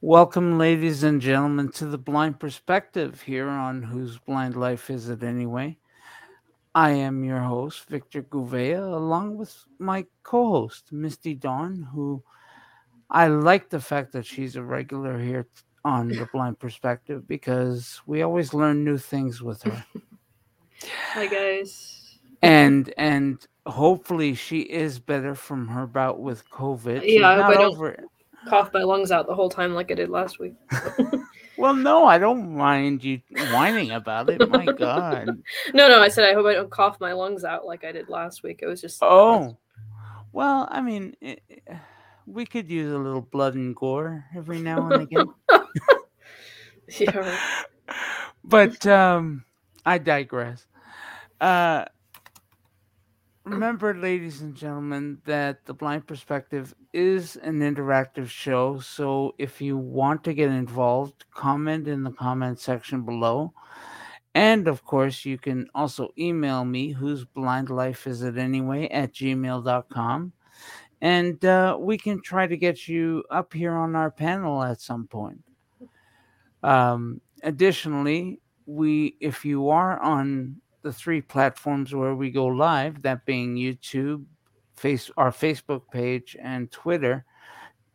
Welcome, ladies and gentlemen, to the Blind Perspective here on Whose Blind Life Is It Anyway? I am your host, Victor Gouveia, along with my co host, Misty Dawn, who I like the fact that she's a regular here on the Blind Perspective because we always learn new things with her. Hi, guys. And, and, Hopefully she is better from her bout with COVID. She's Yeah, I not I don't over it. Cough my lungs out the whole time like I did last week. Well, no, I don't mind you whining about it. My God. No, no, I said I hope I don't cough my lungs out like I did last week. It was just Oh, well, I mean, i i- we could use a little blood and gore every now and again. yeah, but um, I digress. Uh, remember, ladies and gentlemen, that the Blind Perspective is an interactive show. So if you want to get involved, comment in the comment section below. And of course, you can also email me, whose blind life is it anyway, at gmail.com. And uh, we can try to get you up here on our panel at some point. Um, additionally, we if you are on the three platforms where we go live, that being YouTube, face our Facebook page, and Twitter,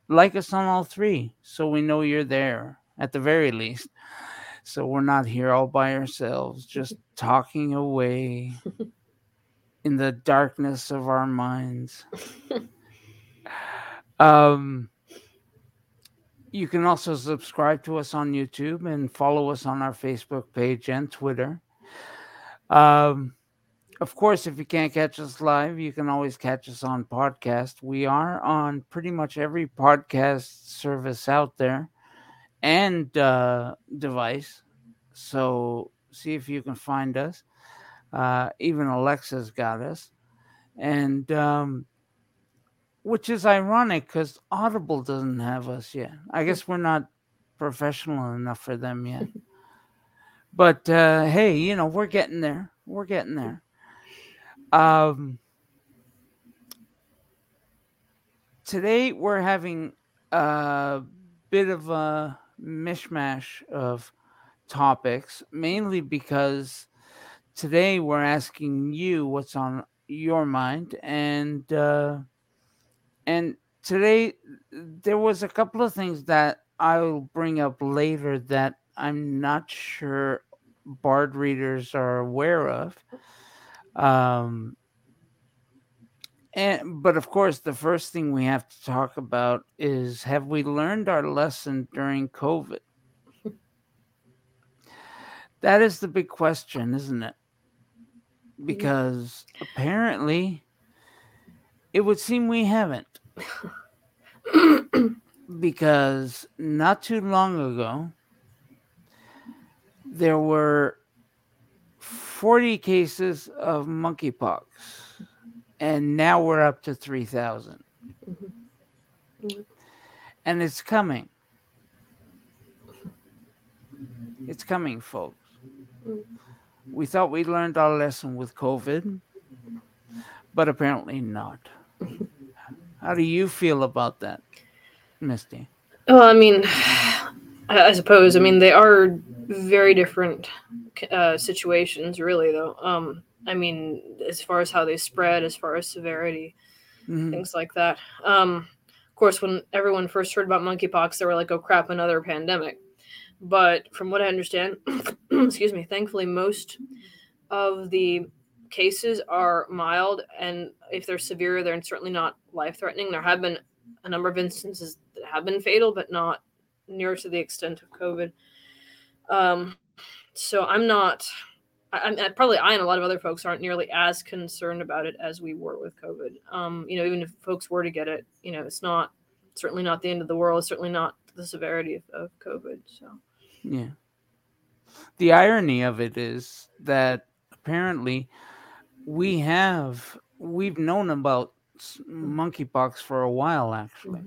like us on all three, so we know you're there at the very least. So we're not here all by ourselves, just talking away in the darkness of our minds. Um, you can also subscribe to us on YouTube and follow us on our Facebook page and Twitter. Um, of course, if you can't catch us live, you can always catch us on podcast. We are on pretty much every podcast service out there and uh, device. So see if you can find us. Uh, even Alexa's got us. And um, which is ironic because Audible doesn't have us yet. I guess we're not professional enough for them yet. but uh, hey, you know we're getting there. We're getting there. Um, today we're having a bit of a mishmash of topics, mainly because today we're asking you what's on your mind and. Uh, and today there was a couple of things that I'll bring up later that I'm not sure Bard readers are aware of. Um, and but of course, the first thing we have to talk about is have we learned our lesson during COVID? That is the big question, isn't it? Because apparently it would seem we haven't because not too long ago there were 40 cases of monkeypox and now we're up to 3000 Mhm. and it's coming. It's coming folks. Mm. we thought we learned our lesson with covid but apparently not. How do you feel about that misty? Well, I mean, I I suppose. I mean, they are very different uh, situations, really. Though, um, I mean, as far as how they spread, as far as severity, Mhm. things like that. Um, of course, when everyone first heard about monkeypox, they were like, "Oh crap, another pandemic." But from what I understand, excuse me, thankfully, most of the cases are mild, and if they're severe, they're certainly not life-threatening. There have been a number of instances that have been fatal, but not near to the extent of COVID. Um, so I'm not. I, I'm probably I and a lot of other folks aren't nearly as concerned about it as we were with COVID. Um, you know, even if folks were to get it, you know, it's not certainly not the end of the world. It's certainly not the severity of, of COVID. So Yeah. The irony of it is that apparently we have we've known about monkeypox for a while actually.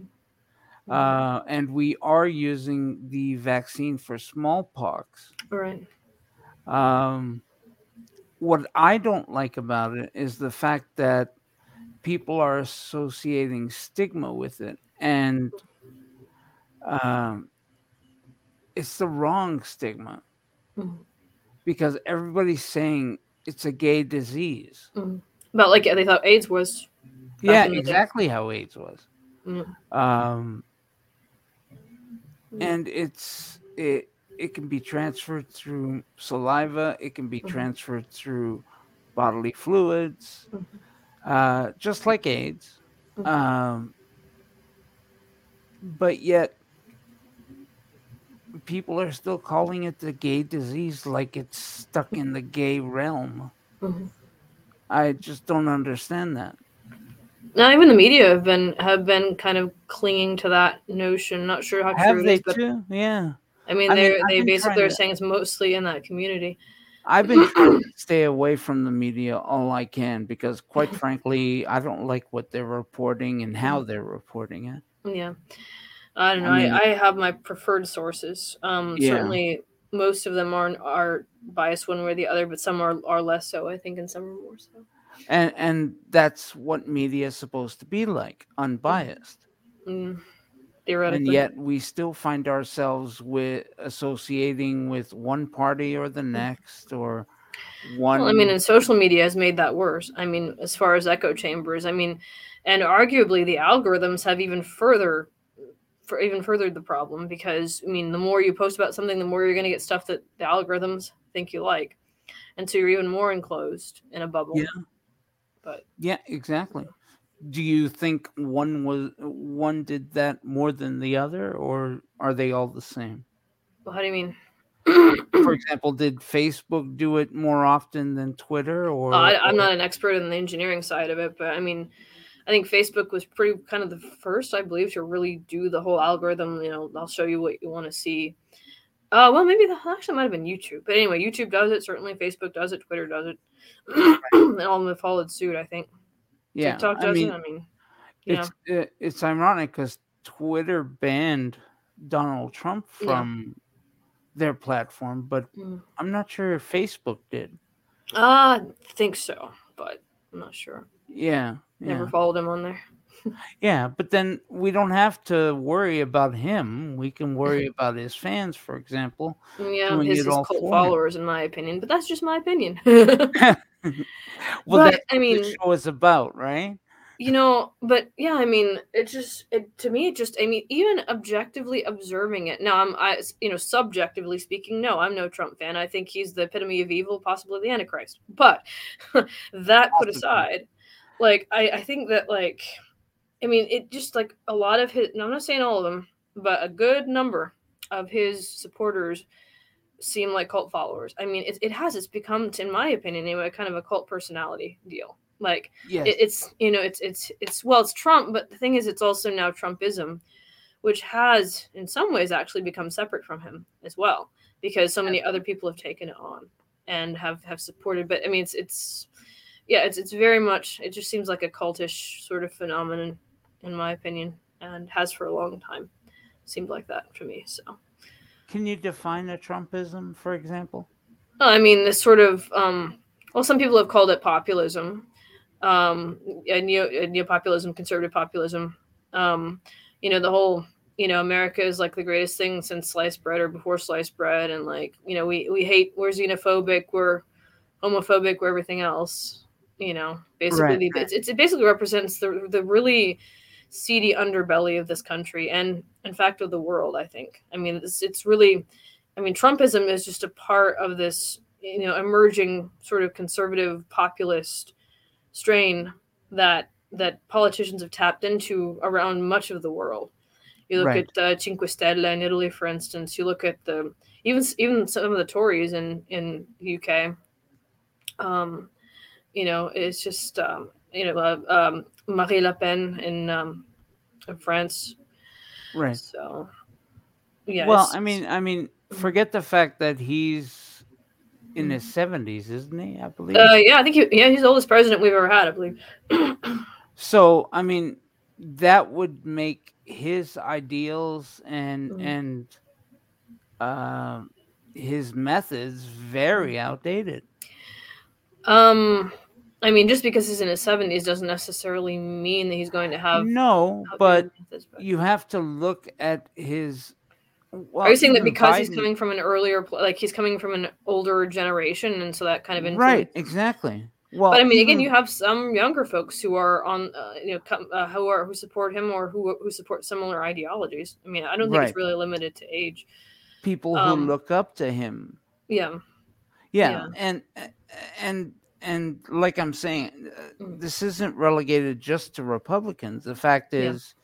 Uh, and we are using the vaccine for smallpox. all right. Um, what I don't like about it is the fact that people are associating stigma with it, and um, it's the wrong stigma Mhm. because everybody's saying it's a gay disease. But like they thought AIDS was. yeah, in the day. exactly how AIDS was. Mm. Um, And it's it it can be transferred through saliva. It can be Mhm. transferred through bodily fluids, Mhm. uh, just like AIDS. Mhm. Um, but yet, people are still calling it the gay disease, like it's stuck in the gay realm. I just don't understand that. Now even the media have been have been kind of clinging to that notion. Not sure how true Have it they is, but too? Yeah. I mean I mean, they they basically are to- saying it's mostly in that community. I've been trying to stay away from the media all I can because, quite frankly, I don't like what they're reporting and how they're reporting it. Yeah. I don't know. I I, mean- I, have my preferred sources. Um, Yeah. Certainly, most of them are are biased one way or the other, but some are, are less so, I think, and some are more so. And and that's what media is supposed to be like, unbiased. Mm, And yet we still find ourselves with associating with one party or the next or one. Well, I mean, and social media has made that worse. I mean, as far as echo chambers, I mean, and arguably the algorithms have even further, for even furthered the problem because I mean, the more you post about something, the more you're going to get stuff that the algorithms think you like, and so you're even more enclosed in a bubble. Yeah. But yeah, exactly. Do you think one was one did that more than the other, or are they all the same? well, how do you mean? For example, did Facebook do it more often than Twitter? Or Uh, I, I'm or- not an expert in the engineering side of it, but I mean, I think Facebook was pretty kind of the first, I believe, to really do the whole algorithm. You know, I'll show you what you want to see. Uh, well, maybe that actually might have been YouTube, but anyway, YouTube does it. Certainly, Facebook does it. Twitter does it. And all of them followed suit. I think Yeah, TikTok I does mean. I mean, yeah, it's it, it's ironic because Twitter banned Donald Trump Yeah. from their platform, but Mm. I'm not sure if Facebook did. uh, I think so, but I'm not sure. Yeah, Never yeah, followed him on there. Yeah. But then we don't have to worry about him. We can worry about his fans, for example. Yeah, his, his cult for him. followers, in my opinion, but that's just my opinion. Well, But, that's I mean- the show is about, right? you know but yeah i mean it just it to me it just i mean even objectively observing it now i'm i you know subjectively speaking no i'm no trump fan i think he's the epitome of evil possibly the antichrist but that put aside like i i think that like i mean it just like a lot of his i'm not saying all of them but a good number of his supporters seem like cult followers. I mean it, it has it's become in my opinion anyway kind of a cult personality deal. Like Yes. it, it's you know it's it's it's well it's trump but the thing is it's also now trumpism which has in some ways actually become separate from him as well because so many other people have taken it on and have have supported but i mean it's it's yeah it's it's very much it just seems like a cultish sort of phenomenon in my opinion and has for a long time seemed like that to me so Can you define a Trumpism, for example? I mean, this sort of um, well, some people have called it populism, um, a neo a neo-populism, conservative populism. Um, you know, the whole you know America is like the greatest thing since sliced bread or before sliced bread, and like you know we we hate we're xenophobic, we're homophobic, we're everything else. You know, basically, Right, the, it's, it's, it basically represents the the really seedy underbelly of this country and in fact of the world. I think. I mean, it's it's really. I mean, Trumpism is just a part of this, you know, emerging sort of conservative populist strain that that politicians have tapped into around much of the world. You look Right. at uh, Cinque Stelle in Italy, for instance. You look at the even even some of the Tories in in the UK. Um, you know, it's just um, you know uh, um, Marie Le Pen in um, in France. Right. So yeah. well, I mean, I mean, forget the fact that he's in his seventies, isn't he? I believe. Uh, yeah, I think he, yeah, he's the oldest president we've ever had, I believe. so, I mean, that would make his ideals and Mhm. and um his methods very outdated. um, I mean, just because he's in his seventies doesn't necessarily mean that he's going to have. no, but you have to look at his Well, Are you saying that because Biden, he's coming from an earlier, like he's coming from an older generation, and so that kind of influence? Right, exactly. Well, but I mean, again, you have some younger folks who are on, uh, you know, come, uh, who are who support him or who who support similar ideologies. I mean, I don't think right. it's really limited to age. People um, who look up to him. Yeah. yeah. Yeah, and and and like I'm saying, uh, mm. this isn't relegated just to Republicans. The fact is,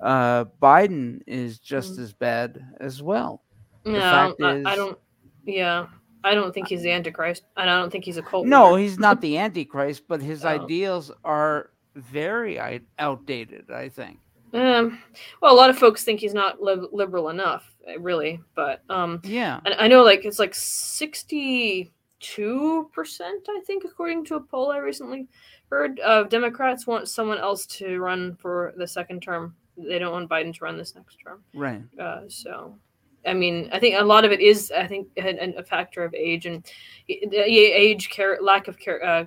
yeah. uh, Biden is just mm. as bad as well. The no, I, is, I don't. Yeah, I don't think he's the Antichrist, and I don't think he's a cult. No, leader. he's not the Antichrist, but his oh. ideals are very outdated. I think. Um, well, a lot of folks think he's not li- liberal enough, really. But um, yeah, and I know like it's like sixty two percent, I think, according to a poll I recently heard. Of Democrats want someone else to run for the second term. They don't want Biden to run this next term. Right. Uh, so I mean, I think a lot of it is, I think, a, a factor of age and age, care, lack of care, uh,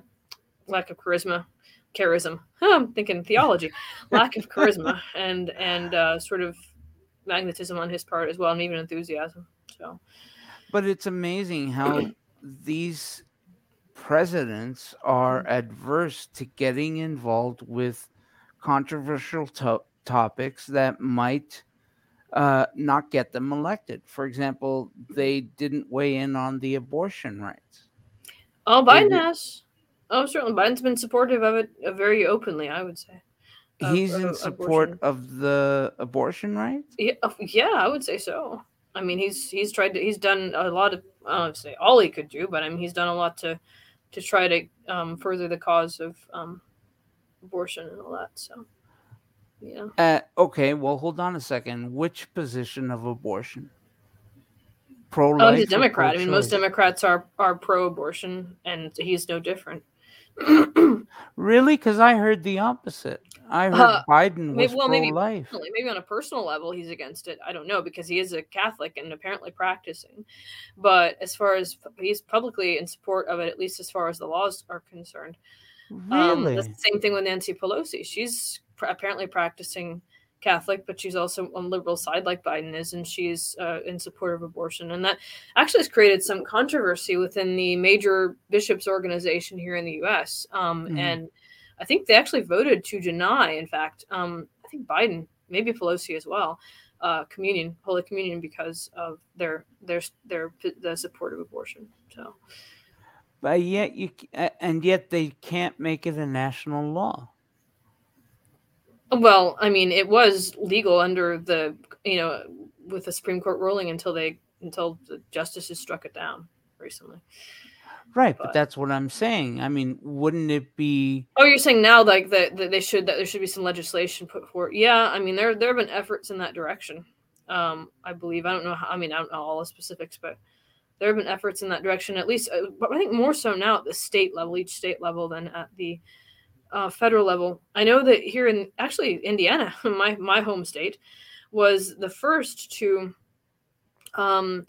lack of charisma, charism. Huh, I'm thinking theology, lack of charisma, and and uh, sort of magnetism on his part as well, and even enthusiasm. So, but it's amazing how these presidents are mm-hmm. adverse to getting involved with controversial to- topics that might uh, not get them elected. For example, they didn't weigh in on the abortion rights. Oh, Biden has. Oh, certainly. Biden's been supportive of it uh, very openly, I would say. He's in support abortion. of the abortion rights? Yeah, yeah, I would say so. I mean, he's he's tried to he's done a lot of I don't say all he could do, but I mean he's done a lot to to try to um, further the cause of um, abortion and all that. So yeah. Uh, okay, well, hold on a second. Which position of abortion? Pro. Oh, he's a Democrat. I mean, most Democrats are are pro-abortion, and he's no different. really? Because I heard the opposite. I heard uh, Biden was maybe, well. Maybe, maybe on a personal level, he's against it. I don't know because he is a Catholic and apparently practicing. But as far as he's publicly in support of it, at least as far as the laws are concerned. Really? Um, the same thing with Nancy Pelosi. She's pr- apparently practicing Catholic, but she's also on liberal side like Biden is, and she's uh, in support of abortion. And that actually has created some controversy within the major bishops organization here in the U.S. Um, mm. And I think they actually voted to deny, in fact, um, I think Biden, maybe Pelosi as well, uh, communion, Holy Communion, because of their their their the support of abortion. So, but yet you and yet they can't make it a national law. Well, I mean, it was legal under the you know with the Supreme Court ruling until they until the justices struck it down recently. Right, but, but that's what I'm saying. I mean, wouldn't it be? Oh, you're saying now like that, that they should that there should be some legislation put forward. Yeah, I mean there there have been efforts in that direction. Um, I believe I don't know. How, I mean I don't know all the specifics, but there have been efforts in that direction. At least, uh, but I think more so now at the state level, each state level, than at the uh, federal level. I know that here in actually Indiana, my my home state, was the first to um,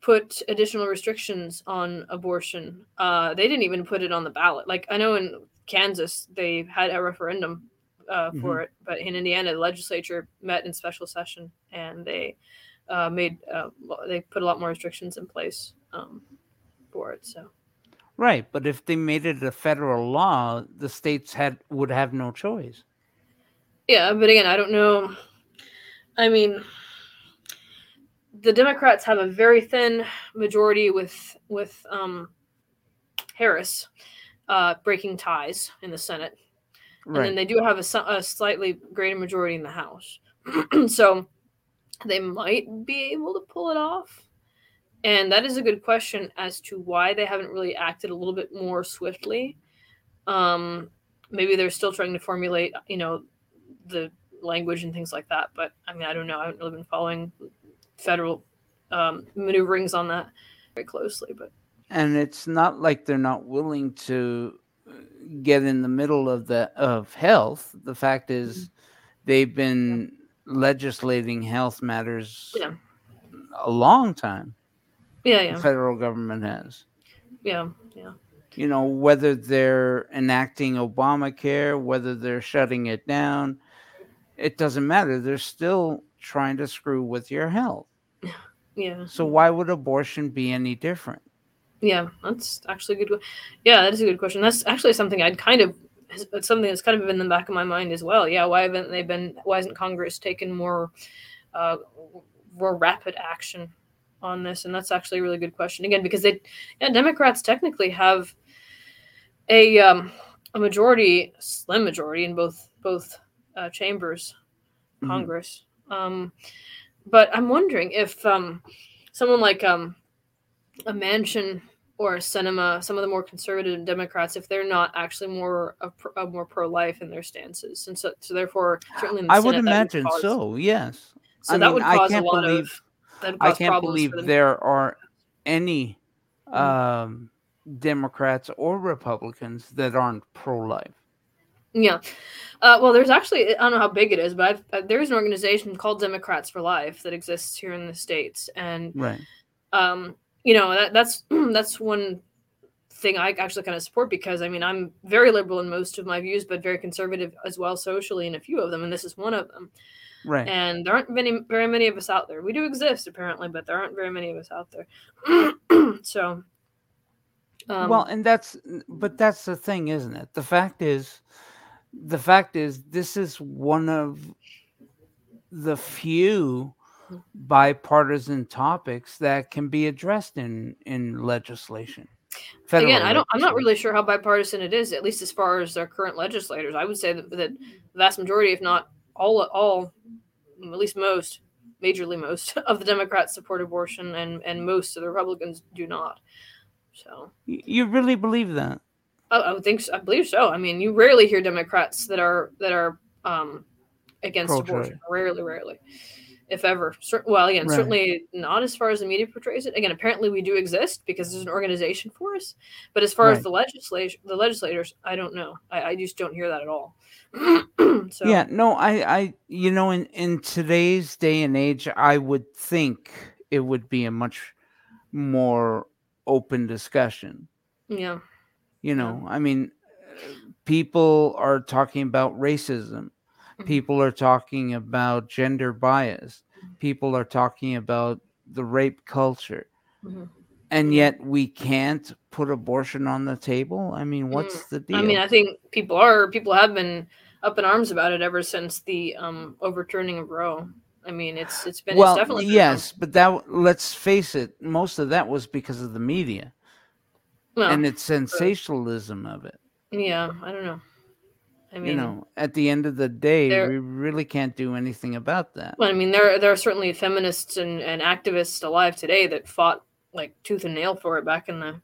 put additional restrictions on abortion. Uh, they didn't even put it on the ballot. Like I know in Kansas they had a referendum uh, for mm-hmm. it, but in Indiana the legislature met in special session and they uh, made uh, they put a lot more restrictions in place um, for it. So Right, but if they made it a federal law, the states had would have no choice. Yeah, but again, I don't know. I mean, the Democrats have a very thin majority with with um, Harris uh, breaking ties in the Senate, right. and then they do have a, a slightly greater majority in the House. so they might be able to pull it off. And that is a good question as to why they haven't really acted a little bit more swiftly. Um, maybe they're still trying to formulate, you know, the language and things like that. But I mean, I don't know. I haven't really been following federal um, maneuverings on that very closely. But and it's not like they're not willing to get in the middle of the of health. The fact is, mm-hmm. they've been legislating health matters yeah. a long time. Yeah, yeah. The federal government has. Yeah, yeah. You know, whether they're enacting Obamacare, whether they're shutting it down, it doesn't matter. They're still trying to screw with your health. Yeah. So why would abortion be any different? Yeah, that's actually a good. Yeah, that is a good question. That's actually something I'd kind of. It's something that's kind of been in the back of my mind as well. Yeah, why haven't they been? Why hasn't Congress taken more, uh, more rapid action on this? And that's actually a really good question again because they, yeah, Democrats technically have a um, a majority, slim majority in both both uh, chambers, Mhm. Congress. Um, but I'm wondering if um, someone like um, a Manchin or a Sinema, some of the more conservative Democrats, if they're not actually more a, pro- a more pro life in their stances, and so so therefore certainly in the I would Senate, that imagine cause- so. Yes. So I that mean, would cause a can't lot believe- of. I can't believe there are any Mhm. um, Democrats or Republicans that aren't pro-life. Yeah. Uh, well, there's actually, I don't know how big it is, but I've, uh, there's an organization called Democrats for Life that exists here in the States. And, Right. um, you know, that, that's, that's one thing I actually kind of support because, I mean, I'm very liberal in most of my views, but very conservative as well socially in a few of them. And this is one of them. Right. And there aren't many, very many of us out there. We do exist apparently, but there aren't very many of us out there. so, um, well, and that's but that's the thing, isn't it? The fact is the fact is this is one of the few bipartisan topics that can be addressed in in legislation. Federal again, I don't. I'm not really sure how bipartisan it is, at least as far as our current legislators. I would say that, that the vast majority, if not all, all, at least most, majorly most of the Democrats support abortion, and and most of the Republicans do not. So You really believe that? I, I think. So, I believe so. I mean, you rarely hear Democrats that are that are um, against Pro-choice. abortion. Rarely, rarely, if ever. Well, again, Right. certainly not as far as the media portrays it. Again, apparently we do exist because there's an organization for us. But as far as the legislation, the legislators, I don't know. I, I just don't hear that at all. so Yeah, no, I, I, you know, in in today's day and age, I would think it would be a much more open discussion. yeah, You know, I mean, people are talking about racism. Mhm. People are talking about gender bias. People are talking about the rape culture. Mhm. And yet we can't put abortion on the table. I mean, what's the deal? Mm. I mean, I think people are people have been up in arms about it ever since the um, overturning of Roe. I mean, it's it's been well, it's definitely yes, but that let's face it, most of that was because of the media well, and its sensationalism of it. yeah. I don't know. I mean, you know, at the end of the day, we really can't do anything about that. Well, I mean, there there are certainly feminists and, and activists alive today that fought like tooth and nail for it back in the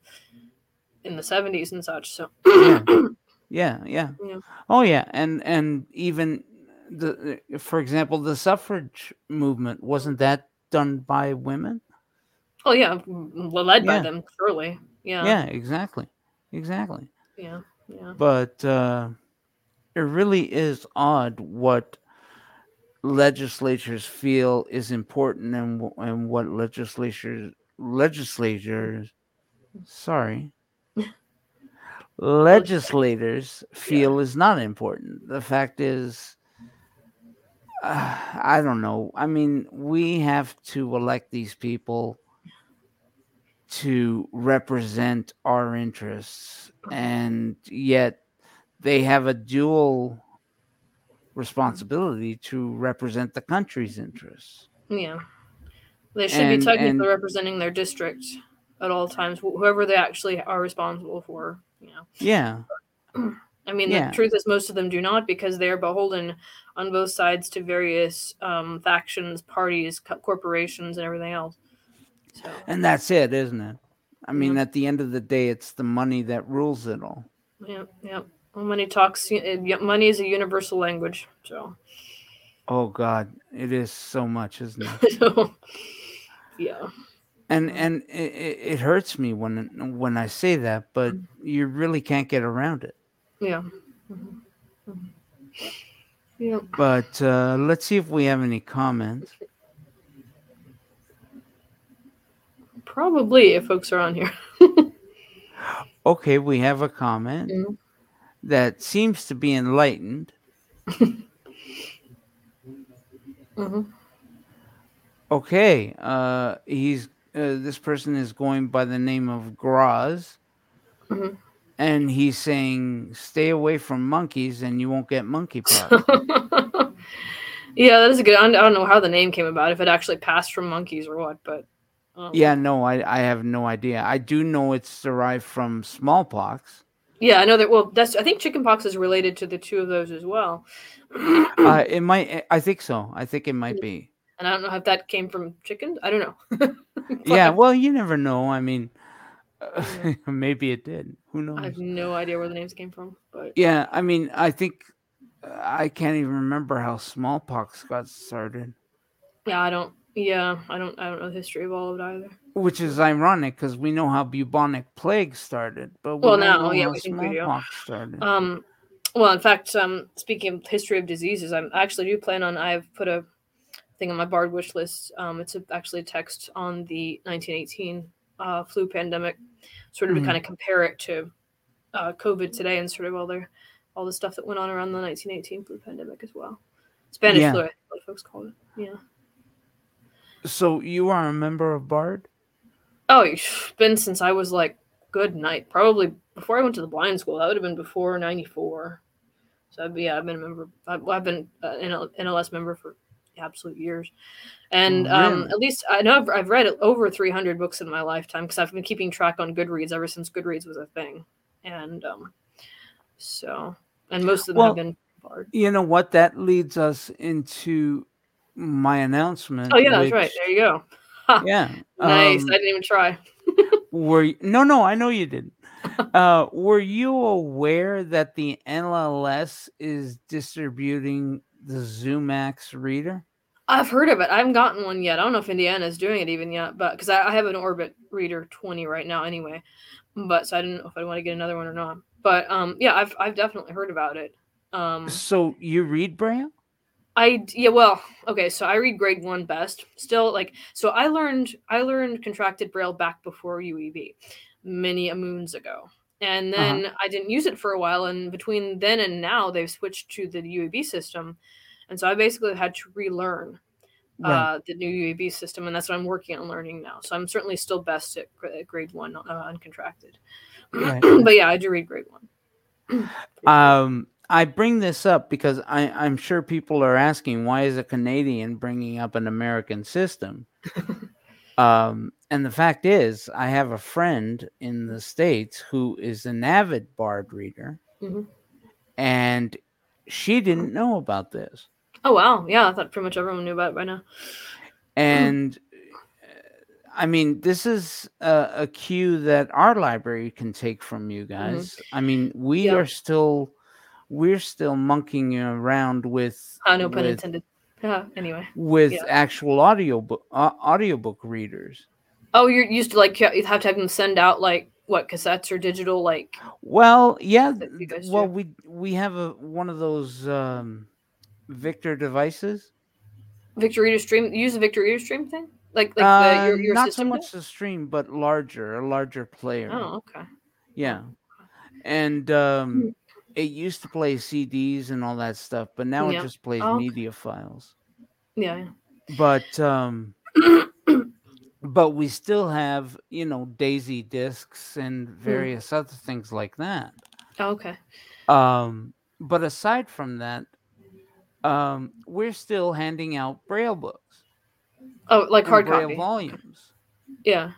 in the seventies and such. So Yeah, yeah. Yeah. Oh yeah, and and even the for example, the suffrage movement wasn't that done by women? oh yeah, led by them surely. Yeah, Yeah, exactly. Exactly. yeah, yeah. But uh it really is odd what legislatures feel is important and and what legislatures legislatures sorry. Legislators feel is not important. The fact is uh, i don't know. I mean we have to elect these people to represent our interests. And yet they have a dual responsibility to represent the country's interests Yeah. They should And- be technically representing their district at all times, whoever they actually are responsible for. You know, yeah I mean, Yeah. the truth is most of them do not because they are beholden on both sides to various um, factions, parties, co- corporations, and everything else. So and that's it isn't it i mean at the end of the day it's the money that rules it all yeah, yeah. Money talks. Money is a universal language. So, oh god it is so much isn't it so yeah. and and it, it hurts me when when i say that but you really can't get around it Yeah. Mhm. Mhm. Yeah. but uh let's see if we have any comments Probably if folks are on here. okay we have a comment Mhm. That seems to be enlightened hmm Okay. Uh, he's uh, this person is going by the name of Graz, Mhm. and he's saying, "Stay away from monkeys, and you won't get monkeypox." yeah, that is a good. I don't know how the name came about. If it actually passed from monkeys or what, but um, yeah, no, I I have no idea. I do know it's derived from smallpox. Yeah, I know that. Well, that's. I think chickenpox is related to the two of those as well. Uh, it might. I think so. I think it might be. and I don't know if that came from chickens. I don't know. Yeah. Well, you never know. I mean, uh, maybe it did. Who knows? I have no idea where the names came from. But Yeah. I mean, I think uh, I can't even remember how smallpox got started. yeah, I don't. Yeah, I don't. I don't know the history of all of it either. Which is ironic because we know how bubonic plague started, but we Well, now, yeah, we think we do. started. Um, well, in fact, um, speaking of history of diseases, I'm I actually do plan on. I've put a thing on my Bard wish list. Um, it's a, actually a text on the 1918 uh, flu pandemic, sort of Mhm. to kind of compare it to uh, COVID today and sort of all the all the stuff that went on around the 1918 flu pandemic as well. Spanish Yeah. flu, I think a lot of folks call it. Yeah. So you are a member of Bard? Oh, it's been since I was like good night. Probably before I went to the blind school. That would have been before '94. So yeah, I've been a member. I've, I've been an NLS member for absolute years, and um, at least I know I've, I've read over 300 books in my lifetime because I've been keeping track on Goodreads ever since Goodreads was a thing, and um, so and most of them Well, have been Bard. You know what? That leads us into my announcement. Oh yeah, that's right. There you go. Ha, Yeah. nice. um, I didn't even try. were y- no, no, I know you didn't. Uh, were you aware that the NLS is distributing the Zoomax reader? I've heard of it. I haven't gotten one yet. I don't know if Indiana is doing it even yet, but because I, I have an Orbit Reader 20 right now anyway. But so I didn't know if I want to get another one or not. But um, yeah, I've I've definitely heard about it. Um, So you read Braille? I yeah, well, okay, so I read grade one best. Still like so I learned I learned contracted braille back before UEB many a moons ago. And Uh-huh. then I didn't use it for a while and between then and now they've switched to the UEB system. And so I basically had to relearn Right. uh, the new UEB system and that's what I'm working on learning now. So I'm certainly still best at at grade 1 uh, uncontracted. Right. but yeah, I do read grade 1. Um, I bring this up because I, I'm sure people are asking why is a Canadian bringing up an American system? um, and the fact is, I have a friend in the States who is an avid Bard reader, Mhm. and she didn't know about this. Oh wow. Yeah, I thought pretty much everyone knew about it by now. And uh, I mean, this is a, a cue that our library can take from you guys. I mean, we Yeah. are still we're still monkeying around with Uh, no pun with, intended. Yeah, anyway. with Yeah. actual audiobook uh, audiobook readers. Oh, you're used to like you have to have them send out like what cassettes or digital like Well, yeah. That you guys Well, do. we we have a one of those um, Victor devices. Victor Reader Stream. Use the Victor Reader Stream thing, like like Uh, the, your your not so much does? the stream, but larger, a larger player. Oh, okay. Yeah. And um it used to play CDs and all that stuff, but now Yeah. it just plays Oh, okay. media files. Yeah. But um but we still have, you know, Daisy discs and Hmm. various other things like that. Oh, okay. Um but aside from that, um we're still handing out braille books. Oh, like hard braille copy. volumes. Yeah.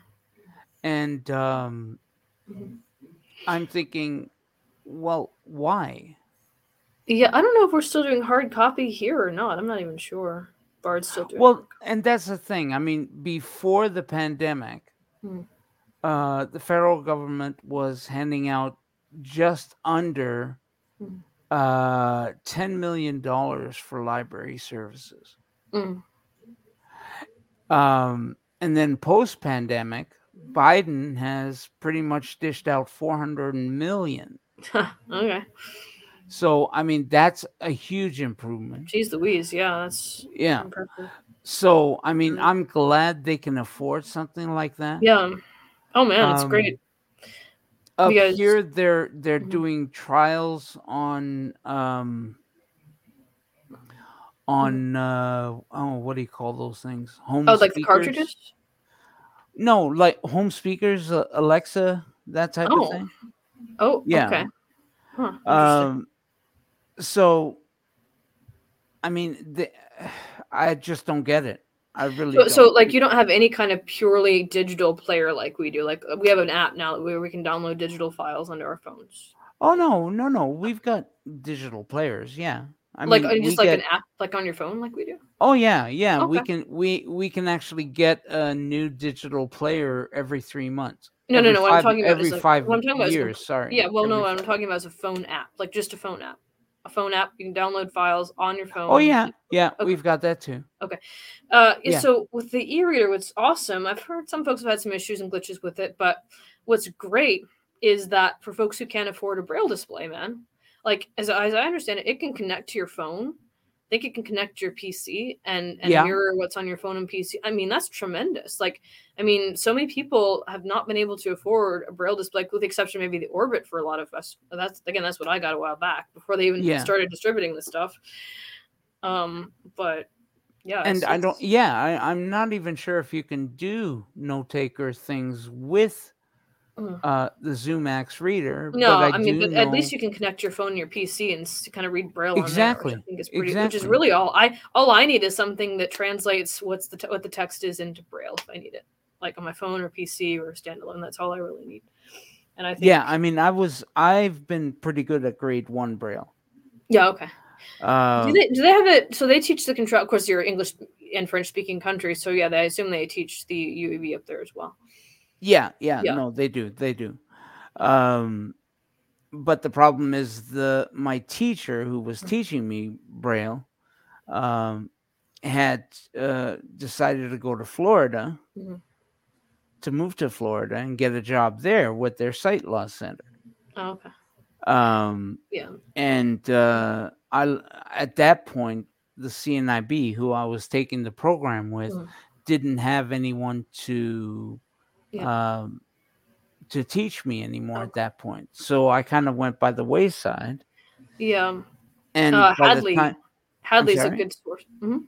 And um Mhm. I'm thinking, well, why? Yeah. I don't know if we're still doing hard copy here or not. I'm not even sure. Bard's still doing. Well, and that's the thing. I mean, before the pandemic, Hmm. uh, the federal government was handing out just under Hmm. uh, ten million dollars for library services. Mm. Um, and then post pandemic, Biden has pretty much dished out four hundred million. okay. So, I mean, that's a huge improvement. Jeez Louise. Yeah, that's Yeah. impressive. So, I mean. I'm glad they can afford something like that. Yeah. Oh man, it's Um, great. Up guys- here, they're they're Mhm. doing trials on um on uh oh what do you call those things? Home Oh, like the cartridges? No, like home speakers, uh, Alexa, that type Oh, of thing. Oh, Yeah. okay. Huh. Um, so, I mean, the, I just don't get it. I really So, don't. so, like, you don't have any kind of purely digital player like we do. Like, uh, we have an app now where we can download digital files onto our phones. oh no, no, no. We've got digital players. Yeah, I like, mean, uh, just like get. an app, like on your phone, like we do. Oh yeah, yeah. We can we we can actually get a new digital player every three months. No, no, Every no. What I'm talking about every is like, five what I'm talking about is years. sorry. Yeah, well, no, every I'm talking about is a phone app, like just a phone app. A phone app, you can download files on your phone. Oh yeah, yeah. Okay. We've got that too. Okay. Uh, Yeah. So with the e-reader, what's awesome, I've heard some folks have had some issues and glitches with it, but what's great is that for folks who can't afford a braille display, man, like as, as I understand it, it can connect to your phone. I think it can connect your PC and, and Yeah. mirror what's on your phone and PC. I mean, that's tremendous. Like, I mean, so many people have not been able to afford a braille display, with the exception maybe the Orbit for a lot of us. That's again, that's what I got a while back before they even Yeah. started distributing this stuff. Um, but yeah, and it's- I don't. Yeah, I, I'm not even sure if you can do note taker things with. Uh, the Zoomax reader. No, but I, mean, but at least you can connect your phone to your PC and kind of read braille Exactly, on there, which I think is pretty. Which is really all I all I need is something that translates what's the what the text is into braille if I need it, like on my phone or PC or standalone. That's all I really need. And I think Yeah, I mean, I was. I've been pretty good at grade one braille. yeah, okay. Uh, do they do they have it? So they teach the control. Of course, you're English and French speaking country, so yeah, they, I assume they teach the UEB up there as well. Yeah, yeah, Yeah. No, they do. They do. Um, but the problem is the my teacher who was teaching me braille um, had uh, decided to go to Florida Mhm. to move to Florida and get a job there with their sight loss center. Oh, okay. Um, Yeah. and uh, I at that point the CNIB who I was taking the program with Mhm. didn't have anyone to Yeah. um, to teach me anymore at that point. So I kind of went by the wayside. Yeah. And Uh, Hadley. time, Hadley's a good source. hmm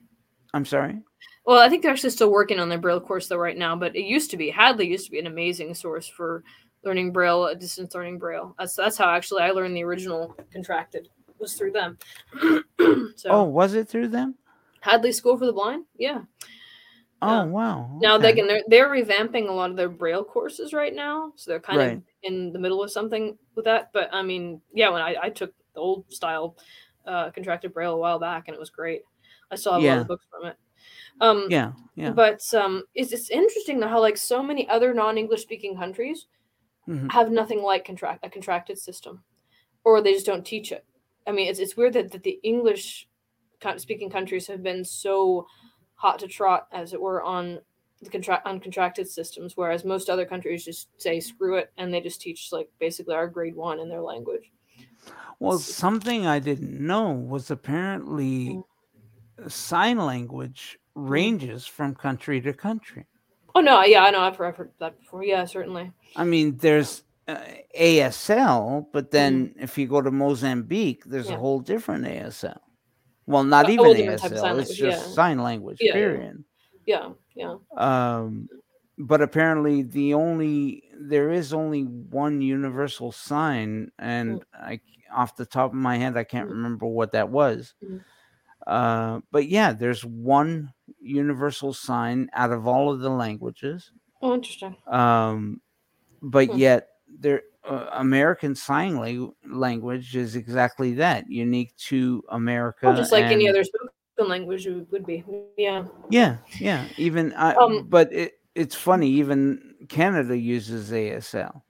I'm sorry. Well, I think they're actually still working on their Braille course though right now, but it used to be Hadley used to be an amazing source for learning Braille, distance learning Braille. That's that's how actually I learned the original contracted was through them. so Oh, was it through them? Hadley School for the Blind, yeah. Oh, Yeah. wow. Now they can they're they're revamping a lot of their Braille courses right now, so they're kind Right. of in the middle of something with that. But I mean, yeah, when I, I took the old style uh, contracted Braille a while back, and it was great. I still have a lot of books from it. Um, Yeah, yeah. But um, it's, it's interesting though how like so many other non-English speaking countries Mhm. have nothing like contract a contracted system, or they just don't teach it. I mean, it's it's weird that, that the English speaking countries have been so hot to trot, as it were, on the contract on contracted systems, whereas most other countries just say screw it and they just teach like basically our grade one in their language. Well, something I didn't know was apparently sign language ranges from country to country. Oh no, yeah, I know, I've heard, that before. Yeah, certainly. I mean, there's uh, ASL, but then if you go to Mozambique, there's Mm-hmm. Yeah. a whole different ASL. Well, not even whole different type of ASL. it's language, just yeah. sign language. Yeah, yeah. period. Yeah, yeah. Um, but apparently, the only there is only one universal sign, and I off the top of my head, I can't Mm. remember what that was. Mhm. Uh, but yeah, there's one universal sign out of all of the languages. Oh, interesting. Um, but yet, there uh, American Sign la- Language is exactly that, unique to America. Oh, just like any other spoken language would be. Yeah. Yeah, yeah. Even I, Um, but it, it's funny. Even Canada uses ASL.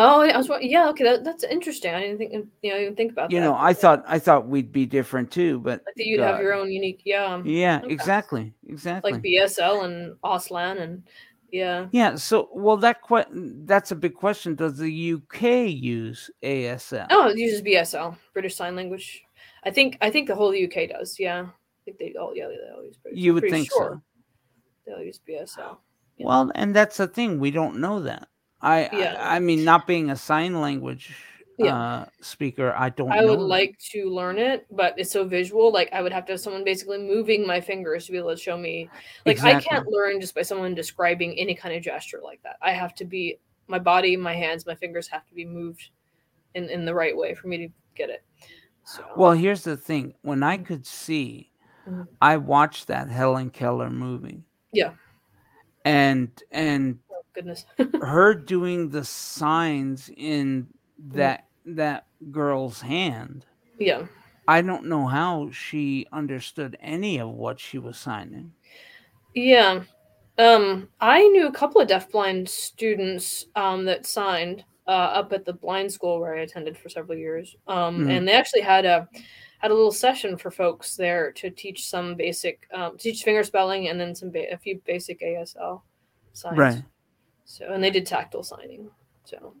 Oh, yeah, I was. Yeah, okay, that, that's interesting. I didn't think, you know, I didn't think about that. You that. know, I thought I thought we'd be different too, but like that you'd have your own unique, yeah, yeah, Okay. exactly, exactly. like BSL and Auslan and yeah. yeah. So, well, that que- that's a big question. Does the UK use ASL? Oh, it uses BSL, British Sign Language. I think I think the whole UK does. Yeah, I think they all yeah they all use British. You would think sure so. They'll use BSL. yeah. Well, and that's the thing. We don't know that. I, Yeah. I, I mean, not being a sign language yeah. uh, speaker. I don't. I would like to learn it, but it's so visual. Like I would have to have someone basically moving my fingers to be able to show me. Like exactly. I can't learn just by someone describing any kind of gesture like that. I have to be my body, my hands, my fingers have to be moved in in the right way for me to get it. So. Well, here's the thing: when I could see, mm-hmm. I watched that Helen Keller movie. Yeah. And and oh, goodness, her doing the signs in that that girl's hand. Yeah. I don't know how she understood any of what she was signing. Yeah. Um, I knew a couple of deafblind students um, that signed uh, up at the blind school where I attended for several years. Um, mm-hmm. And they actually had a had a little session for folks there to teach some basic, um, teach finger spelling, and then some ba- a few basic ASL signs. Right. So, and they did tactile signing. So,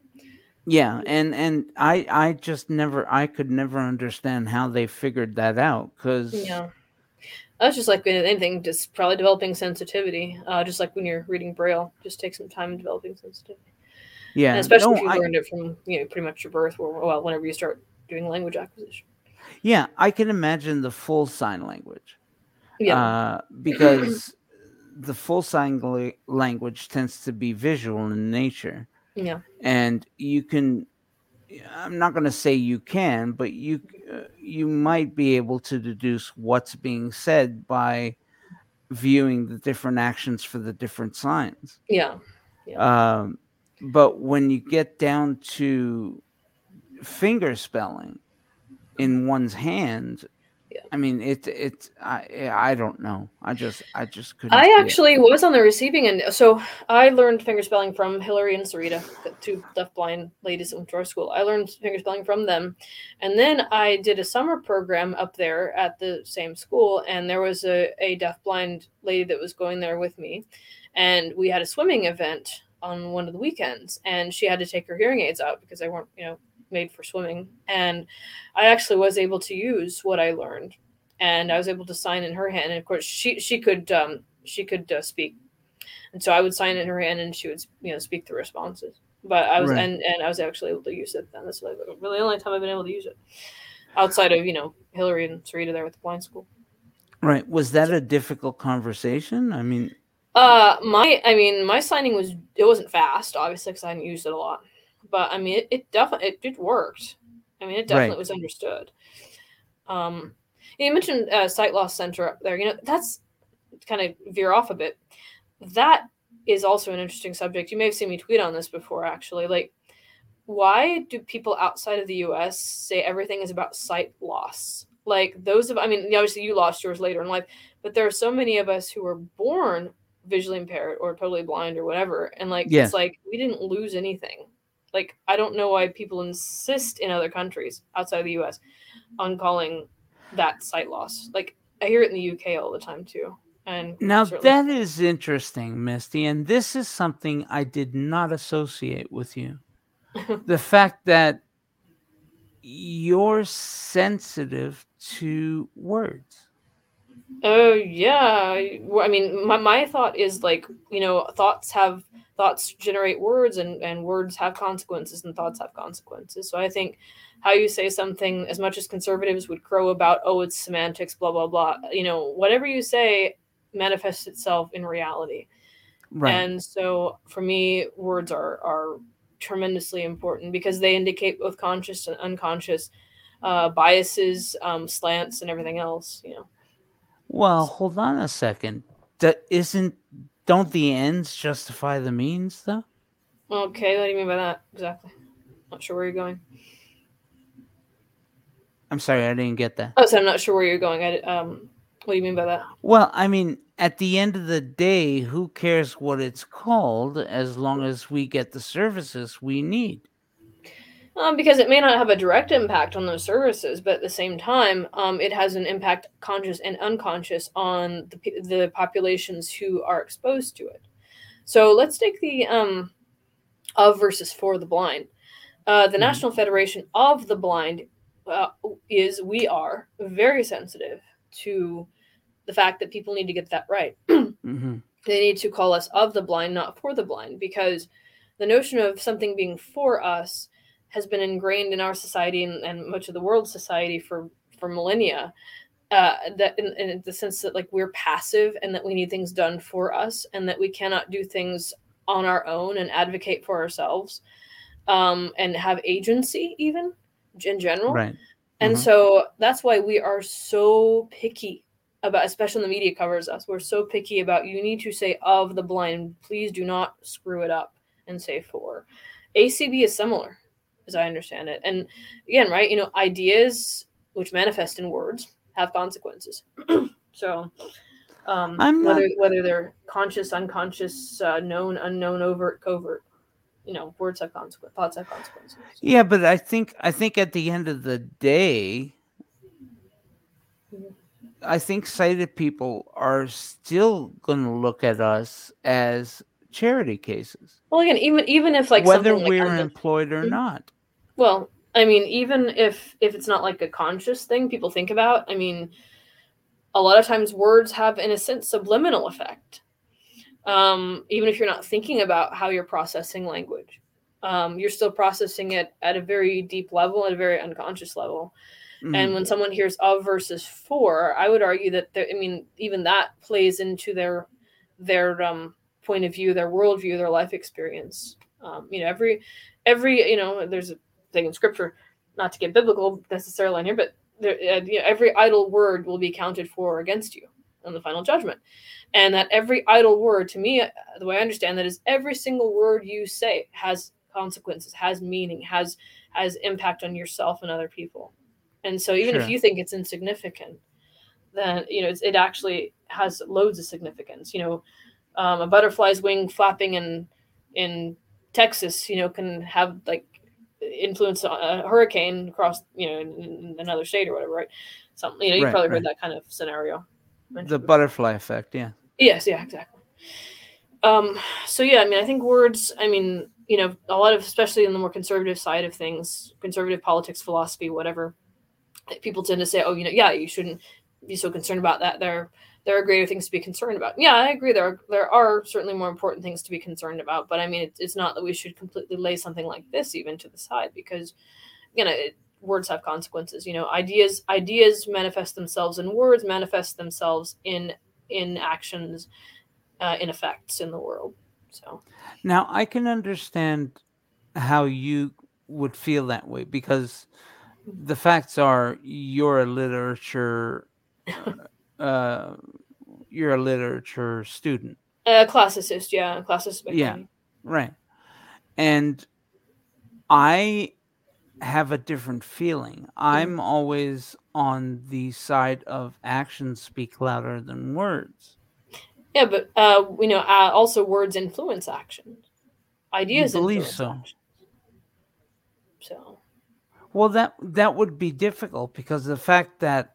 yeah, and and I I just never I could never understand how they figured that out because yeah, that's just like anything, just probably developing sensitivity. Uh, just like when you're reading braille, just take some time developing sensitivity. Yeah, and especially no, if you I, learned it from you know pretty much your birth, or well, whenever you start doing language acquisition. Yeah, I can imagine the full sign language. Yeah, uh, because the full sign language tends to be visual in nature. Yeah. And you can I'm not going to say you can, but you uh, you might be able to deduce what's being said by viewing the different actions for the different signs. Yeah. yeah. Um, but when you get down to finger spelling in one's hand. I mean, it it I I don't know. I just I just couldn't. I actually it. was on the receiving end. So I learned fingerspelling from Hillary and Sarita, the two deafblind ladies in our school. I learned fingerspelling from them, and then I did a summer program up there at the same school, and there was a a deafblind lady that was going there with me, and we had a swimming event on one of the weekends, and she had to take her hearing aids out because they weren't you know made for swimming. And I actually was able to use what I learned, and I was able to sign in her hand. And of course, she she could um, she could uh, speak, and so I would sign in her hand, and she would you know speak the responses. But I was right. and and I was actually able to use it. Then that's like really the only time I've been able to use it, outside of you know Hillary and Sarita there with the blind school. Right. Was that a difficult conversation? I mean. Uh, my, I mean, my signing was, it wasn't fast, obviously, because I hadn't used it a lot but I mean, it, it definitely it, it, worked. I mean, it definitely right. was understood. Um, you mentioned uh, sight loss center up there. You know, that's kind of veer off a bit. That is also an interesting subject. You may have seen me tweet on this before, actually. Like, why do people outside of the U.S. say everything is about sight loss? Like those of, I mean, obviously you lost yours later in life, but there are so many of us who were born visually impaired or totally blind or whatever, and like yeah. it's like we didn't lose anything like I don't know why people insist in other countries outside of the US on calling that sight loss. Like I hear it in the UK all the time too. And now that is interesting, Misty, and this is something I did not associate with you. the fact that you're sensitive to words. Oh yeah. I mean, my, my thought is like, you know, thoughts have thoughts generate words and, and words have consequences and thoughts have consequences. So I think how you say something, as much as conservatives would crow about, oh, it's semantics, blah, blah, blah, you know, whatever you say manifests itself in reality. Right. And so for me, words are, are tremendously important because they indicate both conscious and unconscious uh, biases, um, slants, and everything else, you know. Well, hold on a second. That isn't don't the ends justify the means, though? Okay, what do you mean by that exactly? Not sure where you're going. I'm sorry, I didn't get that. Oh, so I'm not sure where you're going. I, um, what do you mean by that? Well, I mean, at the end of the day, who cares what it's called as long as we get the services we need? Um, because it may not have a direct impact on those services, but at the same time, um, it has an impact, conscious and unconscious, on the, the populations who are exposed to it. So let's take the um, of versus for the blind. Uh, the mm-hmm. National Federation of the Blind uh, is we are very sensitive to the fact that people need to get that right. mm-hmm. They need to call us of the blind, not for the blind, because the notion of something being for us has been ingrained in our society and, and much of the world's society for for millennia uh, that in, in, the sense that like we're passive and that we need things done for us and that we cannot do things on our own and advocate for ourselves um, and have agency even in general Right. and Mhm. so that's why we are so picky about, especially when the media covers us. We're so picky about you need to say of the blind. Please do not screw it up and say for. ACB is similar, as I understand it. And again, right, you know, ideas which manifest in words have consequences. so um, I'm not- whether whether they're conscious, unconscious, uh, known, unknown, overt, covert, you know, words have consequences, thoughts have consequences. Yeah, but I think I think at the end of the day. I think sighted people are still going to look at us as charity cases, Well, again, even even if like whether we're unde- employed or Mhm. not. Well, I mean, even if if it's not like a conscious thing people think about, I mean, a lot of times words have, in a sense, subliminal effect. Um, even if you're not thinking about how you're processing language, um, you're still processing it at a very deep level, at a very unconscious level. Mhm. And when someone hears of versus for, I would argue that there, I mean, even that plays into their their um, point of view, their worldview, their life experience. Um, you know, every every you know, there's a thing in scripture, not to get biblical necessarily on here, but there, uh, you know, every idle word will be counted for against you on the final judgment, and that every idle word, to me, uh, the way I understand that is every single word you say has consequences, has meaning, has has impact on yourself and other people. And so, even if you think it's insignificant, then you know it's, it actually has loads of significance. You know, um, a butterfly's wing flapping in in Texas, you know, can have like influence a hurricane across, you know, in, in another state or whatever, right? Something, you know, you've Right, probably right. heard that kind of scenario. the butterfly effect, yeah. Yes, yeah, exactly. Um, so yeah, I mean, I think words. I mean, you know, a lot of, especially in the more conservative side of things, conservative politics, philosophy, whatever. People tend to say, "Oh, you know, yeah, you shouldn't be so concerned about that." There, there are greater things to be concerned about. Yeah, I agree. There are there are certainly more important things to be concerned about. But I mean, it's, it's not that we should completely lay something like this even to the side because, you know, it, words have consequences. You know, ideas ideas manifest themselves in words, manifest themselves in in actions uh, in effects in the world. So Now I can understand how you would feel that way because the facts are you're a literature uh you're a literature student uh, classicist, yeah, classicist. Yeah. right and i have a different feeling i'm always on the side of actions speak louder than words yeah, but uh, you know, uh, also words influence action. Ideas believe influence so? action. So Well, that that would be difficult because the fact that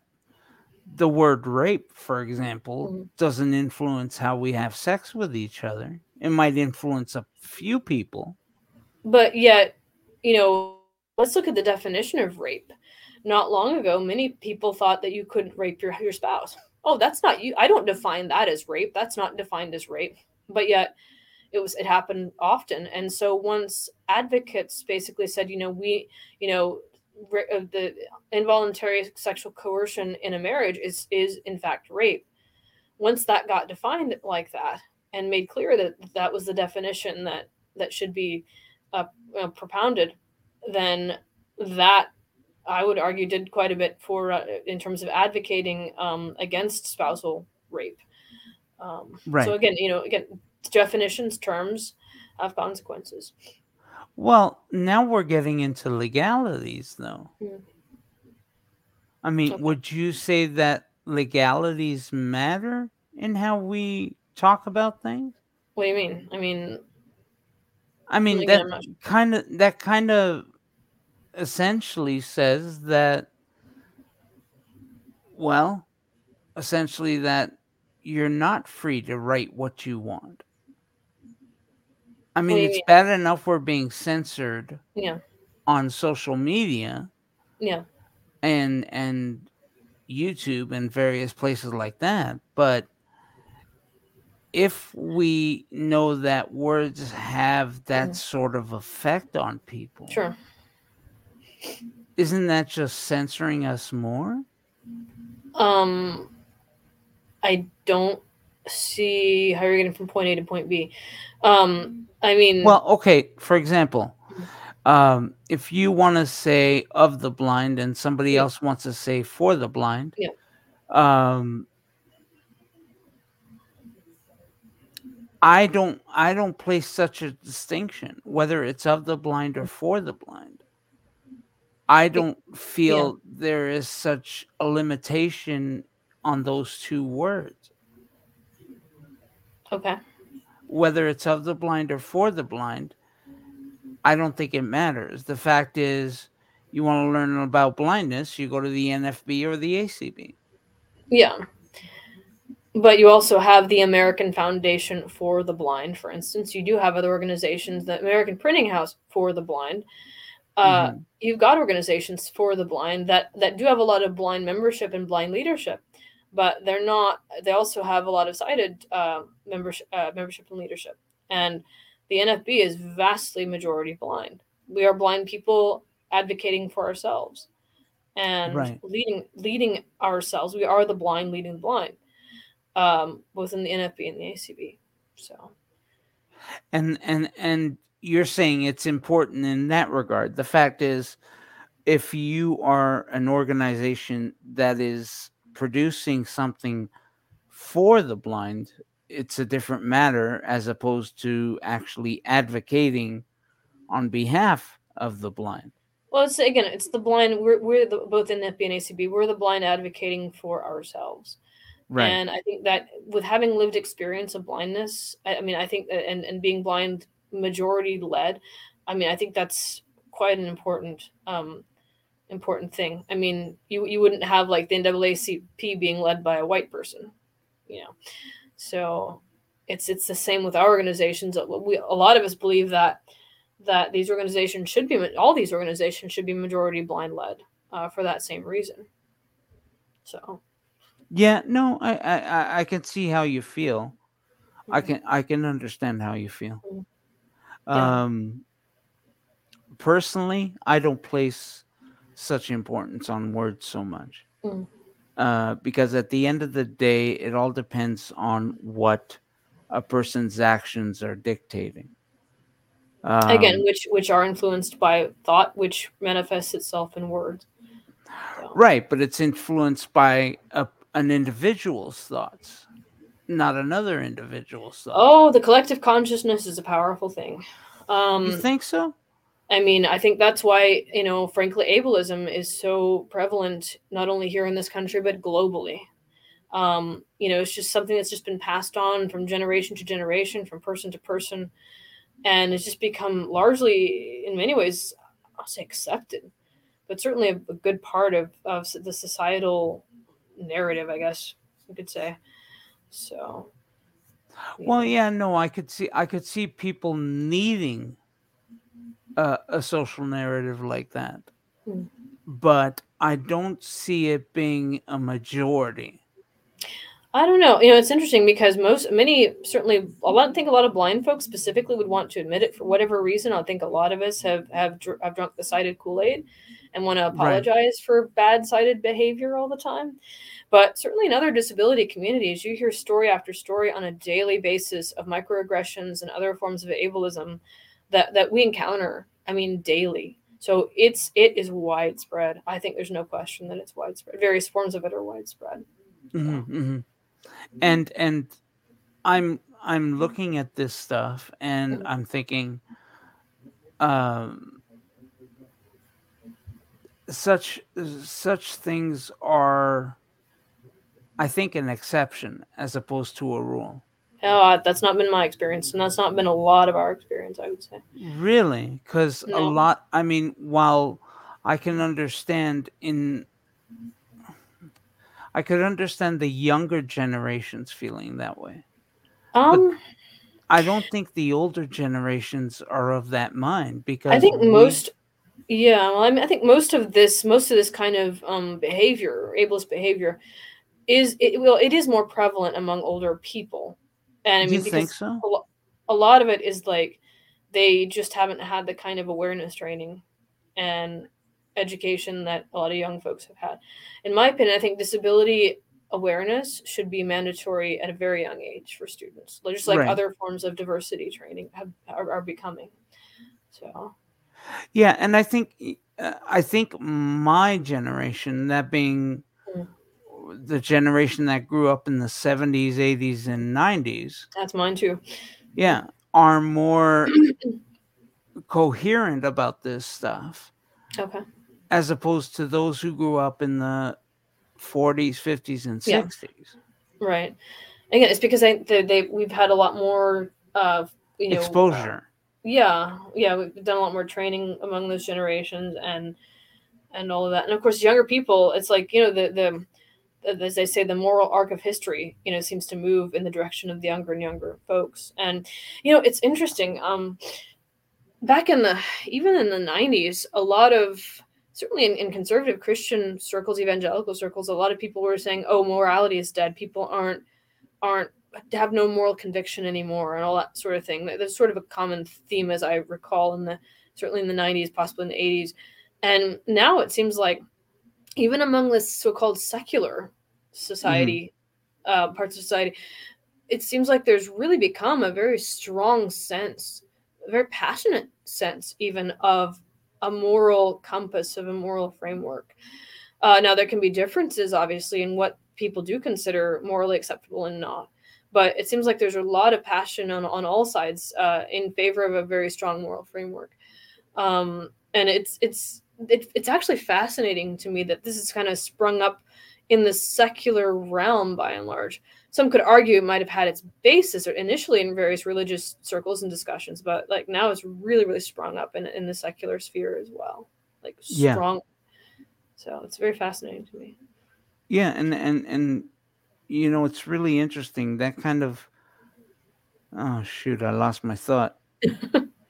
the word rape, for example, Mhm. doesn't influence how we have sex with each other. It might influence a few people. but yet, you know, let's look at the definition of rape. Not long ago, many people thought that you couldn't rape your, your spouse. Oh, that's not you. I don't define that as rape. That's not defined as rape. But yet, it was it happened often. And so once advocates basically said, you know, we, you know, the involuntary sexual coercion in a marriage is is in fact rape. Once that got defined like that and made clear that that was the definition that that should be uh, uh, propounded, then that I would argue did quite a bit for uh, in terms of advocating um, against spousal rape. Um, Right. So again, you know, again, definitions, terms have consequences. Well, now we're getting into legalities, though. Hmm. I mean, Okay. would you say that legalities matter in how we talk about things? What do you mean? I mean, I mean, that not- kind of that kind of essentially says that well, essentially that you're not free to write what you want. I mean, it's bad enough we're being censored yeah, on social media yeah, and and YouTube and various places like that, but if we know that words have that Mhm. sort of effect on people, sure. isn't that just censoring us more? Um, I don't see how you're getting from point A to point B. Um, I mean, Well, okay, for example, um, if you want to say of the blind and somebody Yeah. else wants to say for the blind, Yeah. um, I don't I don't place such a distinction whether it's of the blind or for the blind. I don't feel there is such a limitation on those two words. Okay. whether it's of the blind or for the blind, I don't think it matters. The fact is, you want to learn about blindness, you go to the NFB or the ACB. Yeah. But you also have the American Foundation for the Blind, for instance. You do have other organizations, the American Printing House for the Blind. Uh, Mhm. You've got organizations for the blind that, that do have a lot of blind membership and blind leadership, but they're not. They also have a lot of sighted uh, membership, uh, membership and leadership. And the NFB is vastly majority blind. We are blind people advocating for ourselves and Right. leading leading ourselves. We are the blind leading the blind, um, both in the NFB and the ACB. So And and and you're saying it's important in that regard. The fact is, if you are an organization that is producing something for the blind, it's a different matter as opposed to actually advocating on behalf of the blind. Well, it's again, it's the blind. We're we're the, both in NFB and ACB. We're the blind advocating for ourselves, Right. and I think that with having lived experience of blindness, I, I mean, I think that, and and being blind majority led, I mean, I think that's quite an important um important thing. I mean, you you wouldn't have like the NAACP being led by a white person, you know. So it's it's the same with our organizations. We a lot of us believe that that these organizations should be all these organizations should be majority blind led uh, for that same reason. So Yeah, no, I, I I- I can see how you feel. I Mhm. can I can understand how you feel. Mhm. Yeah. Um, personally, I don't place such importance on words so much, Mm. uh, because at the end of the day, it all depends on what a person's actions are dictating. again, Um, which which are influenced by thought, which manifests itself in words. So, right, but it's influenced by a, an individual's thoughts, not another individual's thoughts. oh, the collective consciousness is a powerful thing. Um, you think so? I mean, I think that's why, you know, frankly, ableism is so prevalent, not only here in this country, but globally. Um, you know, it's just something that's just been passed on from generation to generation, from person to person. And it's just become largely, in many ways, I'll say accepted, but certainly a, a good part of, of the societal narrative, I guess you could say. So, Well, yeah, no, I could see I could see people needing a, a social narrative like that, Mm. but I don't see it being a majority. I don't know. You know, it's interesting because most, many, certainly, a lot. I think a lot of blind folks specifically would want to admit it for whatever reason. I think a lot of us have have, dr- have drunk the sighted Kool Aid and want to apologize for bad sighted behavior all the time. But certainly in other disability communities, you hear story after story on a daily basis of microaggressions and other forms of ableism that that we encounter. I mean, daily. So it's it is widespread. I think there's no question that it's widespread. Various forms of it are widespread. Mhm, mhm. And and I'm I'm looking at this stuff and Mhm. I'm thinking, um, such such things are, I think, an exception as opposed to a rule. Uh, that's not been my experience, and that's not been a lot of our experience, I would say. Really? Because a lot, I mean, while I can understand in, I could understand the younger generations feeling that way. Um, I don't think the older generations are of that mind because I think we- most, yeah, well, I mean, I think most of this, most of this kind of um, behavior, ableist behavior, is it well, it is more prevalent among older people, and I Do mean, you think so? a, lo- a lot of it is like they just haven't had the kind of awareness training, and education that a lot of young folks have had. In my opinion, I think disability awareness should be mandatory at a very young age for students, just like Right. other forms of diversity training have, are, are becoming. So, Yeah, and I think uh, I think my generation, that being. The generation that grew up in the 70s, 80s and 90s, that's mine too. yeah, are more coherent about this stuff Okay. as opposed to those who grew up in the 40s, 50s and Yeah. 60s. Right. Again, it's because I, they, they we've had a lot more uh, you know uh, Exposure. yeah yeah we've done a lot more training among those generations and and all of that and of course younger people it's like you know the the as I say the moral arc of history you know seems to move in the direction of the younger and younger folks and you know it's interesting um back in the even in the 90s a lot of certainly in, in conservative christian circles evangelical circles a lot of people were saying oh morality is dead people aren't aren't have no moral conviction anymore and all that sort of thing. There's sort of a common theme as I recall in the certainly in the 90s, possibly in the 80s. And now it seems like even among this so-called secular society, uh, parts of society, it seems like there's really become a very strong sense, a very passionate sense even of a moral compass, of a moral framework. Uh, now there can be differences, obviously, in what people do consider morally acceptable and not but it seems like there's a lot of passion on, on all sides uh, in favor of a very strong moral framework um, and it's it's it, it's actually fascinating to me that this is kind of sprung up in the secular realm by and large some could argue it might have had its basis initially in various religious circles and discussions but like now it's really really sprung up in, in the secular sphere as well like Yeah. strong so it's very fascinating to me Yeah, and and and you know, it's really interesting that kind of Oh shoot, I lost my thought.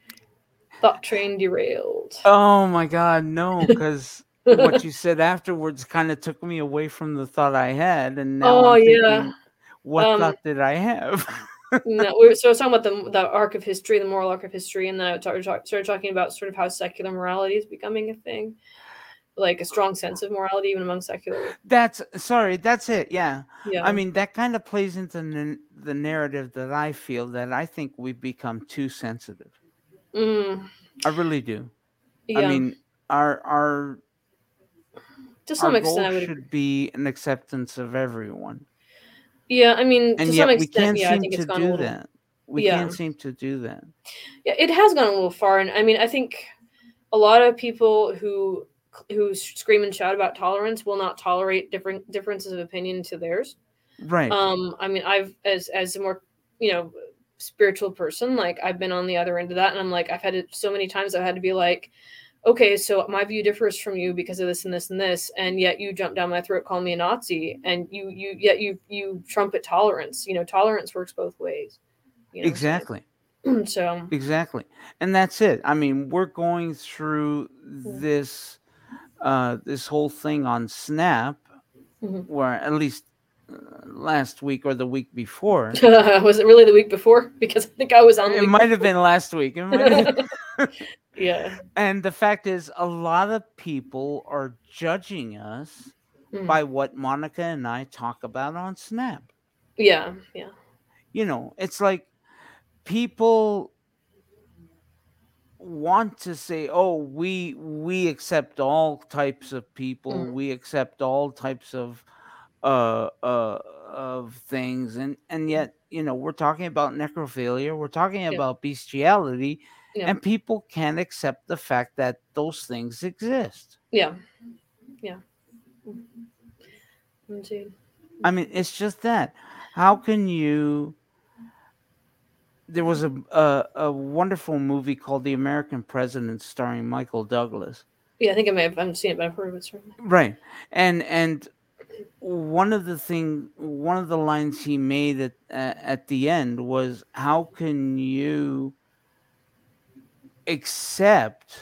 thought train derailed Oh my god, no, cuz what you said afterwards kind of took me away from the thought I had and now Oh, I'm yeah. thinking, what Um, thought did I have? no, we were, so I was talking about the, the arc of history, the moral arc of history, and then I talk, started talking about sort of how secular morality is becoming a thing, like a strong sense of morality even among secular. that's sorry, that's it. Yeah. Yeah, I mean, that kind of plays into the, the narrative that I feel that I think we've become too sensitive. Mm, I really do. yeah. I mean, our our to some our extent, goal I would. should be an acceptance of everyone, Yeah, I mean, and to some extent, yeah, I think it's gone a little. that. We Yeah. can't seem to do that. Yeah, it has gone a little far, and I mean, I think a lot of people who who scream and shout about tolerance will not tolerate different differences of opinion to theirs. Right. um i mean i've as as a more you know spiritual person like i've been on the other end of that and i'm like i've had it so many times i've had to be like okay so my view differs from you because of this and this and this and yet you jump down my throat call me a nazi and you you yet you you trumpet tolerance you know tolerance works both ways you know, exactly. so Exactly. And that's it. I mean, we're going through this uh this whole thing on Snap Mhm. where at least last week or the week before. was it really the week before because i think i was on It might have been last week. It might have- before. yeah and the fact is a lot of people are judging us Mhm. by what Monica and I talk about on Snap. yeah yeah You know, it's like people want to say, "Oh, we we accept all types of people. Mm. We accept all types of uh uh of things." And and yet, you know, we're talking about necrophilia, we're talking about bestiality, Yeah. and people can't accept the fact that those things exist. yeah yeah Indeed. I mean, it's just that. How can you? There was a, a a wonderful movie called The American President, starring Michael Douglas. Yeah, I think I may have. I haven't seen it, but I've heard of it certainly. Right, and and one of the thing, one of the lines he made at uh, at the end was, "How can you accept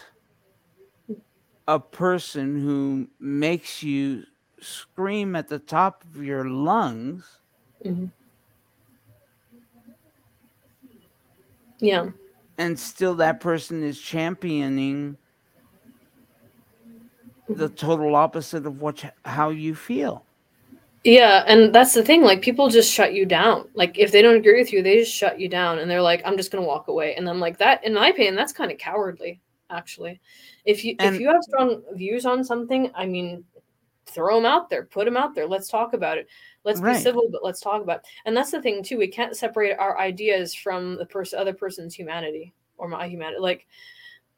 a person who makes you scream at the top of your lungs?" Yeah, and still that person is championing the total opposite of what how you feel. Yeah, and that's the thing. Like people just shut you down. Like if they don't agree with you, they just shut you down, and they're like, "I'm just gonna walk away." And I'm like, that, in my opinion, that's kind of cowardly, actually. If you and, if you have strong views on something, I mean, throw them out there, put them out there. Let's talk about it. Let's right. be civil, but let's talk about. It. And that's the thing too. We can't separate our ideas from the person, other person's humanity or my humanity. Like,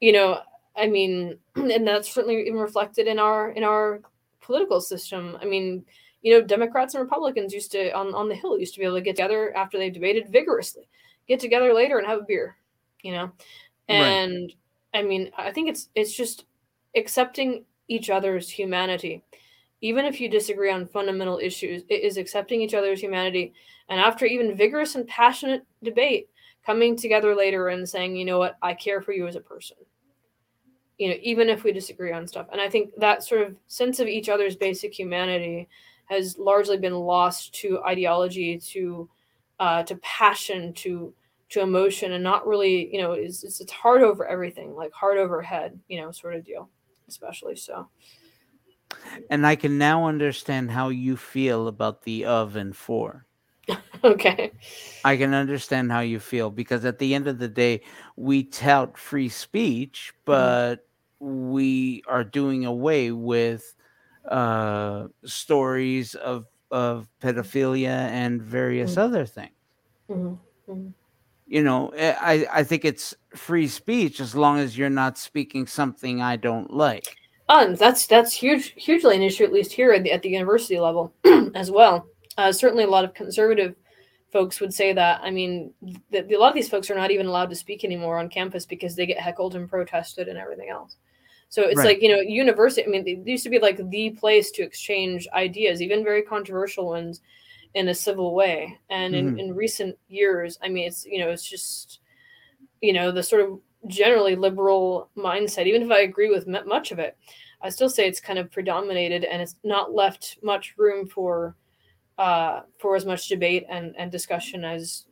you know, I mean, and that's certainly even reflected in our in our political system. I mean, you know, Democrats and Republicans used to on on the Hill used to be able to get together after they debated vigorously, get together later and have a beer, you know, and right. I mean, I think it's it's just accepting each other's humanity even if you disagree on fundamental issues, it is accepting each other's humanity. And after even vigorous and passionate debate, coming together later and saying, you know what, I care for you as a person. You know, even if we disagree on stuff. And I think that sort of sense of each other's basic humanity has largely been lost to ideology, to uh, to passion, to to emotion, and not really, you know, it's, it's it's hard over everything, like hard over head, you know, sort of deal, especially so. And I can now understand how you feel about the of and for. okay. I can understand how you feel because at the end of the day, we tout free speech, mm-hmm. but mm-hmm. we are doing away with uh, stories of of pedophilia and various mm-hmm. other things. Mm-hmm. mm-hmm. You know, eh, I I think it's free speech as long as you're not speaking something I don't like. Oh, that's that's huge, hugely an issue, at least here at the, at the university level as well. Uh, certainly, a lot of conservative folks would say that. I mean, the, a lot of these folks are not even allowed to speak anymore on campus because they get heckled and protested and everything else. So it's right. like you know, university. I mean, it used to be like the place to exchange ideas, even very controversial ones, in a civil way. And mm-hmm. in, in recent years, I mean, it's you know, it's just you know the sort of generally liberal mindset, even if I agree with much of it, I still say it's kind of predominated and it's not left much room for uh, for as much debate and, and discussion as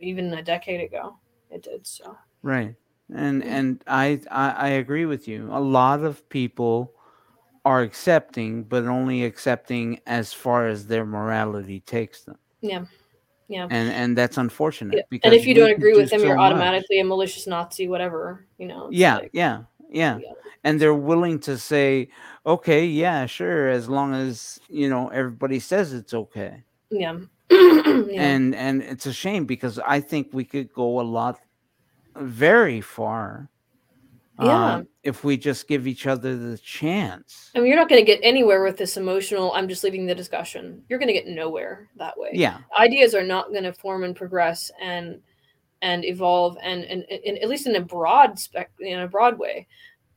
even a decade ago it did. So right, and and I, I I agree with you. A lot of people are accepting, but only accepting as far as their morality takes them. Yeah. Yeah. And and that's unfortunate yeah. because and if you don't agree with them, so you're automatically much. a malicious Nazi, whatever, you know. Yeah, like, yeah, yeah, yeah. And they're willing to say, okay, yeah, sure, as long as you know everybody says it's okay. Yeah. yeah. And and it's a shame because I think we could go a lot very far yeah. Um, if we just give each other the chance. I mean, you're not going to get anywhere with this emotional, I'm just leaving the discussion. You're going to get nowhere that way. Yeah. Ideas are not going to form and progress and and evolve and, and, and at least in a broad spec in a broad way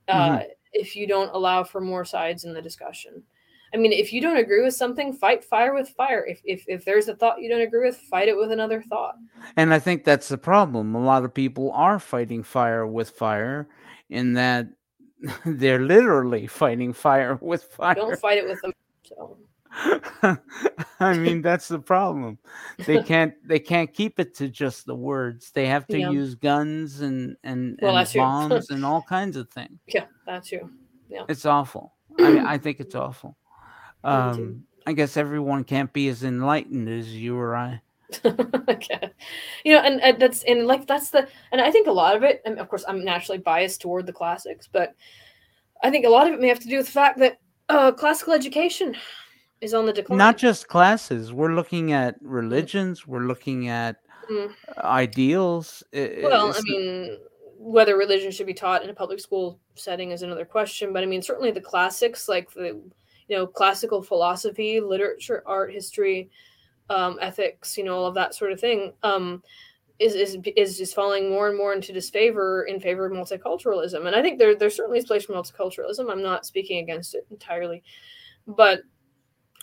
uh, mm-hmm. If you don't allow for more sides in the discussion. I mean, if you don't agree with something, fight fire with fire. If, if if there's a thought you don't agree with, fight it with another thought. And I think that's the problem. A lot of people are fighting fire with fire in that they're literally fighting fire with fire. Don't fight it with them. So. I mean, that's the problem. They can't they can't keep it to just the words. They have to yeah. use guns and and, well, and bombs and all kinds of things. Yeah, that's true. Yeah, it's awful. I mean, I think it's awful. Um, I guess everyone can't be as enlightened as you or I. okay. You know, and, and, that's and like that's the and I think a lot of it, and of course I'm naturally biased toward the classics, but I think a lot of it may have to do with the fact that uh, classical education is on the decline. Not just classes. We're looking at religions. We're looking at mm. ideals. Well, I mean, whether religion should be taught in a public school setting is another question. But I mean, certainly the classics, like the you know classical philosophy, literature, art, history um, ethics, you know, all of that sort of thing, um, is is is just falling more and more into disfavor in favor of multiculturalism. And I think there there certainly is place for multiculturalism. I'm not speaking against it entirely, but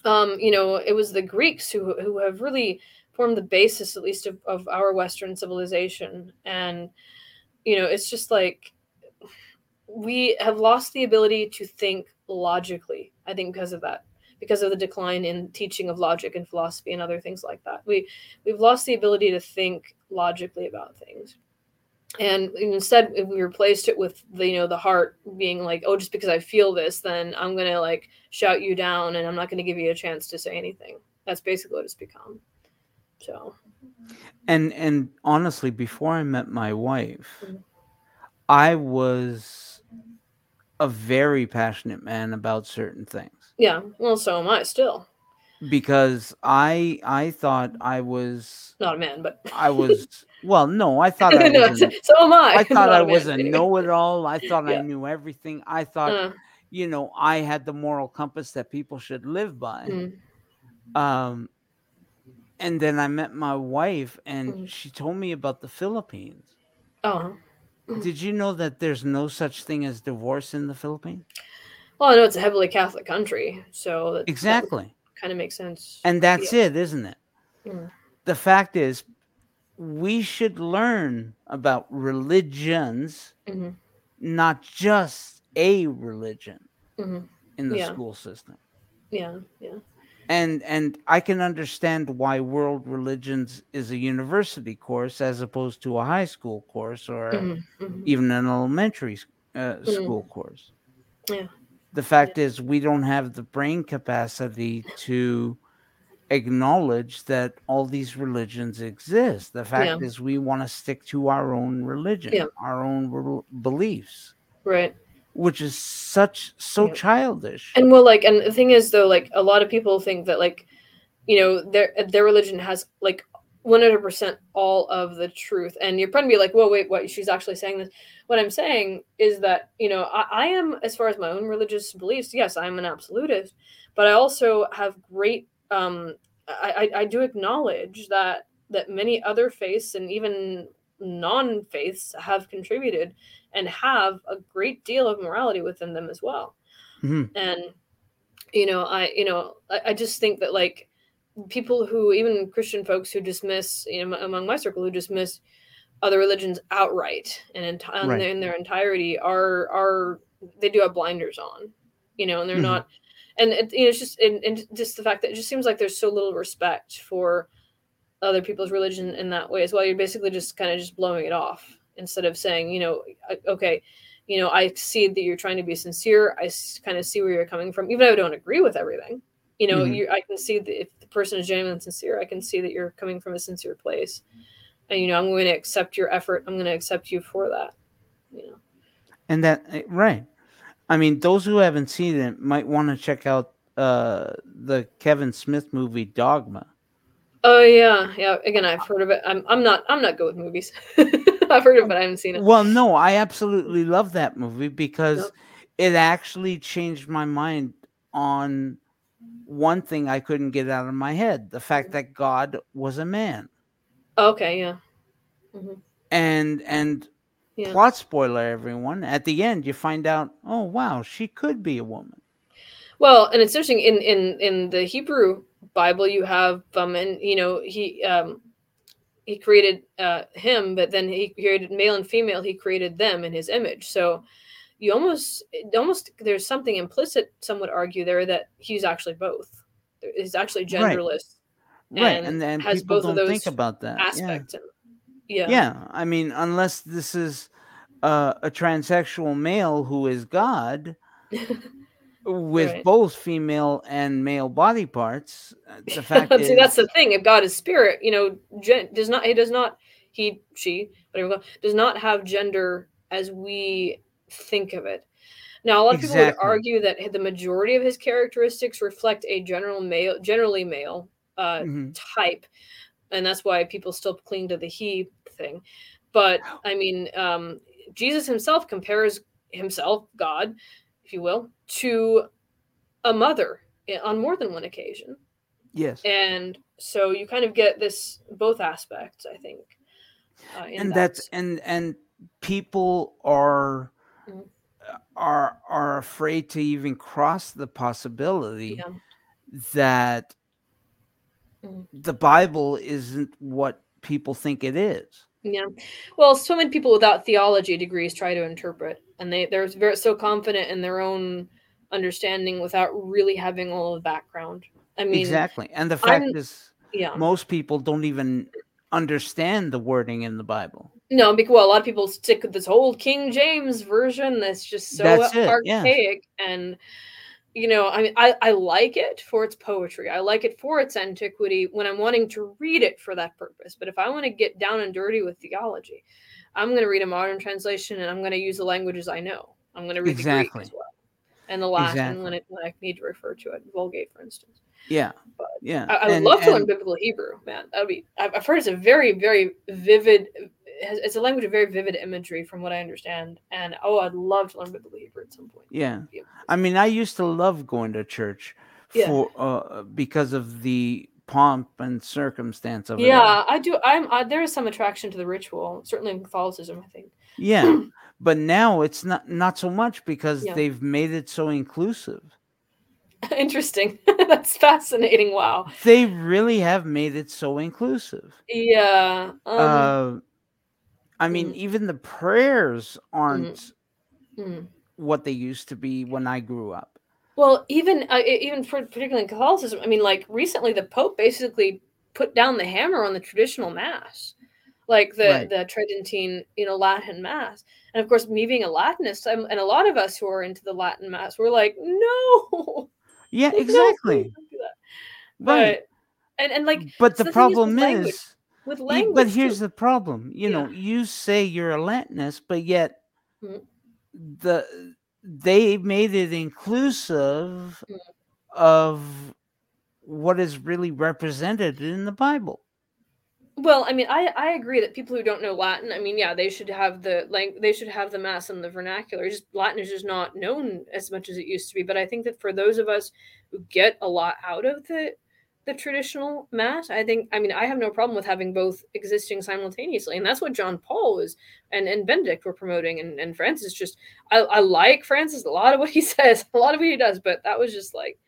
um, you know, it was the Greeks who who have really formed the basis, at least, of, of our Western civilization. And you know, it's just like we have lost the ability to think logically. I think because of that because of the decline in teaching of logic and philosophy and other things like that. We we've lost the ability to think logically about things. And instead if we replaced it with the you know the heart being like oh just because i feel this then i'm gonna like shout you down and i'm not gonna give you a chance to say anything. That's basically what it's become. So. And and honestly before i met my wife Mhm. i was a very passionate man about certain things. Yeah well so am i still because i i thought i was not a man but i was well no i thought i No, was an, so am i. I thought i was a know-it-all. I thought i knew everything. I thought Uh, you know i had the moral compass that people should live by. Mm, um and then i met my wife and Mhm. she told me about the philippines. Oh did you know that there's no such thing as divorce in the philippines? Well i know it's a heavily catholic country so exactly kind of makes sense and that's it isn't it Mm. the fact is we should learn about religions hmm not just a religion hmm in the Yeah. school system yeah yeah and and i can understand why world religions is a university course as opposed to a high school course or Mhm, mhm. even an elementary uh, Mm. school course Yeah. The fact is we don't have the brain capacity to acknowledge that all these religions exist the fact Yeah. is we want to stick to our own religion Yeah. our own rel- beliefs right which is such so Yeah. childish and well like and the thing is though like a lot of people think that like you know their their religion has like 100% all of the truth. And you're probably be like whoa wait what? She's actually saying this. What i'm saying is that you know I, I am as far as my own religious beliefs yes i'm an absolutist but i also have great um i i, I do acknowledge that that many other faiths and even non-faiths have contributed and have a great deal of morality within them as well. Mhm. and you know i you know I, I just think that like people who even christian folks who dismiss you know among my circle who dismiss other religions outright and in, and Right. in their entirety are are they do have blinders on you know and they're Mhm. not and it, you know it's just and, and just the fact that it just seems like there's so little respect for other people's religion in that way as well you're basically just kind of just blowing it off instead of saying you know okay you know i see that you're trying to be sincere i kind of see where you're coming from even though i don't agree with everything you know Mhm. you i can see that if the person is genuine and sincere i can see that you're coming from a sincere place. And you know i'm going to accept your effort. I'm going to accept you for that you know. And that eh, right. I mean those who haven't seen it might want to check out uh the kevin smith movie dogma. Oh yeah. Yeah again i've heard of it. I'm, I'm not i'm not good with movies. I've heard of it but i haven't seen it. Well no i absolutely love that movie because Yep. it actually changed my mind on one thing i couldn't get out of my head the fact that god was a man. Okay yeah. Hmm and and Yeah. plot spoiler everyone at the end you find out oh wow she could be a woman. Well, and it's interesting in in in the Hebrew Bible you have um and you know he um he created uh him but then he created male and female he created them in his image. So you almost almost there's something implicit some would argue there that he's actually both. He's actually genderless right And and then has people both of don't think those about that yeah. yeah. yeah i mean unless this is uh, a transsexual male who is god with Right. both female and male body parts uh, the fact See, is that's the thing. If God is spirit, you know, gen- does not he does not he she whatever does not have gender as we think of it. Now, a lot of people would argue that the majority of his characteristics reflect a general male, generally male uh, Mhm. type, and that's why people still cling to the he thing. But I mean, um, Jesus himself compares himself, God, if you will, to a mother on more than one occasion yes and so you kind of get this both aspects i think uh, and that. that's and and people are. Are are afraid to even cross the possibility Yeah. that Mhm. the bible isn't what people think it is. Yeah. Well so many people without theology degrees try to interpret and they they're very so confident in their own understanding without really having all the background. I mean exactly and the fact I'm- is yeah. most people don't even understand the wording in the bible No, because well, a lot of people stick with this old King James version that's just so That's it, yeah. archaic and you know, I mean, I, I like it for its poetry. I like it for its antiquity when I'm wanting to read it for that purpose. But if I want to get down and dirty with theology, I'm going to read a modern translation and I'm going to use the languages I know. I'm going to read the Exactly. Greek as well, and the Latin Exactly. when it when I need to refer to it, Vulgate, for instance. Yeah. But Yeah. I, I would and- love to learn biblical Hebrew, man. That would be. I've, I've heard it's a very, very vivid. It's it's a language of very vivid imagery, from what I understand. And oh, I'd love to learn biblical Hebrew at some point. Yeah. Yeah. I mean, I used to love going to church Yeah. for uh, because of the pomp and circumstance of it. Yeah, I do. I'm. I, there is some attraction to the ritual, certainly in Catholicism. I think. Yeah. but now it's not not so much because Yeah. they've made it so inclusive. Interesting. That's fascinating. Wow. They really have made it so inclusive. Yeah. Um, uh, I mean, mm. even the prayers aren't mm. what they used to be when I grew up. Well, even uh, even for, particularly in Catholicism, I mean, like recently, the Pope basically put down the hammer on the traditional Mass, like the Right. the Tridentine, you know, Latin Mass. And of course, me being a Latinist, I'm, and a lot of us who are into the Latin Mass, we're like, no, Yeah, exactly. don't. Right. But and and like but the is problem language, is, with language, but here's the problem. You know, you say you're a Latinist, but yet Mhm. the they made it inclusive Mm. of what is really represented in the Bible. Well, I mean, I, I agree that people who don't know Latin, I mean, yeah, they should have the like they should have the mass in the vernacular. Just Latin is just not known as much as it used to be. But I think that for those of us who get a lot out of the the traditional mass, I think I mean I have no problem with having both existing simultaneously, and that's what John Paul was and and Benedict were promoting, and and Francis just I, I like Francis a lot of what he says, a lot of what he does, but that was just like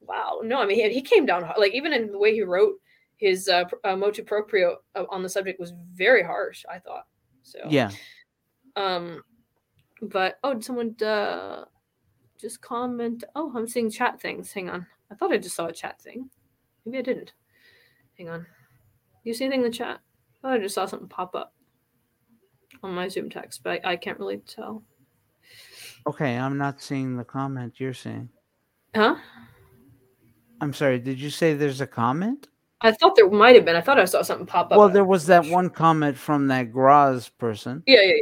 wow, no, I mean he, he came down hard. like even in the way he wrote his uh, uh, motu proprio uh, on the subject was very harsh. I thought so. Yeah. Um, but oh, did someone uh, just comment? Oh, I'm seeing chat things. Hang on. I thought I just saw a chat thing. Maybe I didn't. Hang on. You see anything in the chat? Oh, I just saw something pop up on my ZoomText, but I, I can't really tell. Okay, I'm not seeing the comment you're seeing. Huh? I'm sorry, did you say there's a comment? I thought there might have been. I thought I saw something pop up. Well, there was that one comment from that Graz person. Yeah, yeah,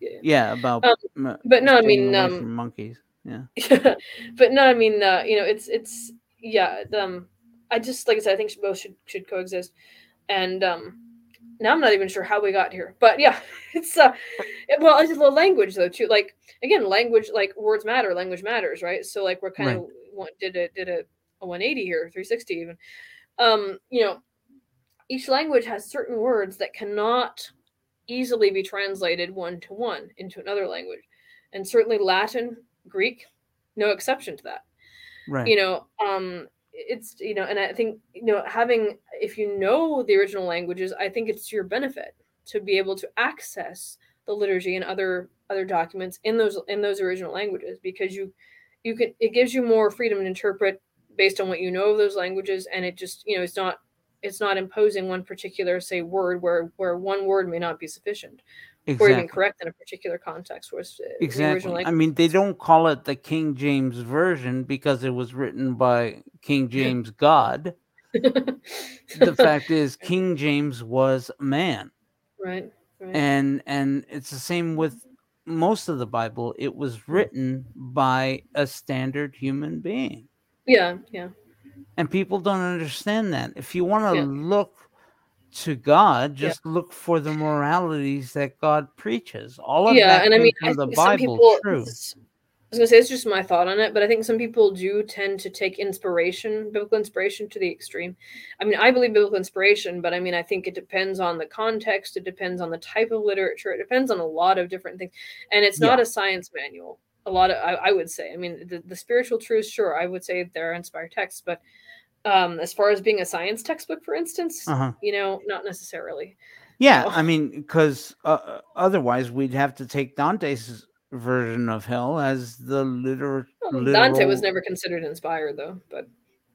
yeah. Yeah, about Um, but no, I mean, um, monkeys. Yeah. but no, I mean, uh, you know, it's it's yeah. Um, I just like I said, I think both should should coexist, and um, now I'm not even sure how we got here, but yeah, it's uh, it- well, it's a little language though too. Like again, language like words matter, language matters, right? So like we're kind of want did a did a, a 180 here, 360 even. Um, you know, each language has certain words that cannot easily be translated one to one into another language, and certainly Latin, Greek, no exception to that Right. you know um it's you know and i think you know having if you know the original languages i think it's to your benefit to be able to access the liturgy and other other documents in those in those original languages because you you can it gives you more freedom to interpret based on what you know of those languages and it just you know it's not it's not imposing one particular say word where where one word may not be sufficient or even correct in a particular context whereas uh, Exactly. I mean, they don't call it the King James version because it was written by King James God. The fact is, King James was man, right right and and it's the same with most of the Bible. It was written by a standard human being, yeah yeah and people don't understand that. If you want to Yeah. look to God, Yeah. just look for the moralities that God preaches. All of yeah that and i mean I the Bible. people True. i was gonna say it's just my thought on it but i think some people do tend to take inspiration biblical inspiration to the extreme i mean i believe biblical inspiration but i mean i think it depends on the context it depends on the type of literature it depends on a lot of different things and it's not a science manual a lot of i, I would say i mean the, the spiritual truths sure i would say there are inspired texts but um as far as being a science textbook for instance Uh-huh. you know not necessarily Yeah, know? I mean, because uh, otherwise we'd have to take Dante's version of hell as the liter- Well, literal. Dante was never considered inspired, though. But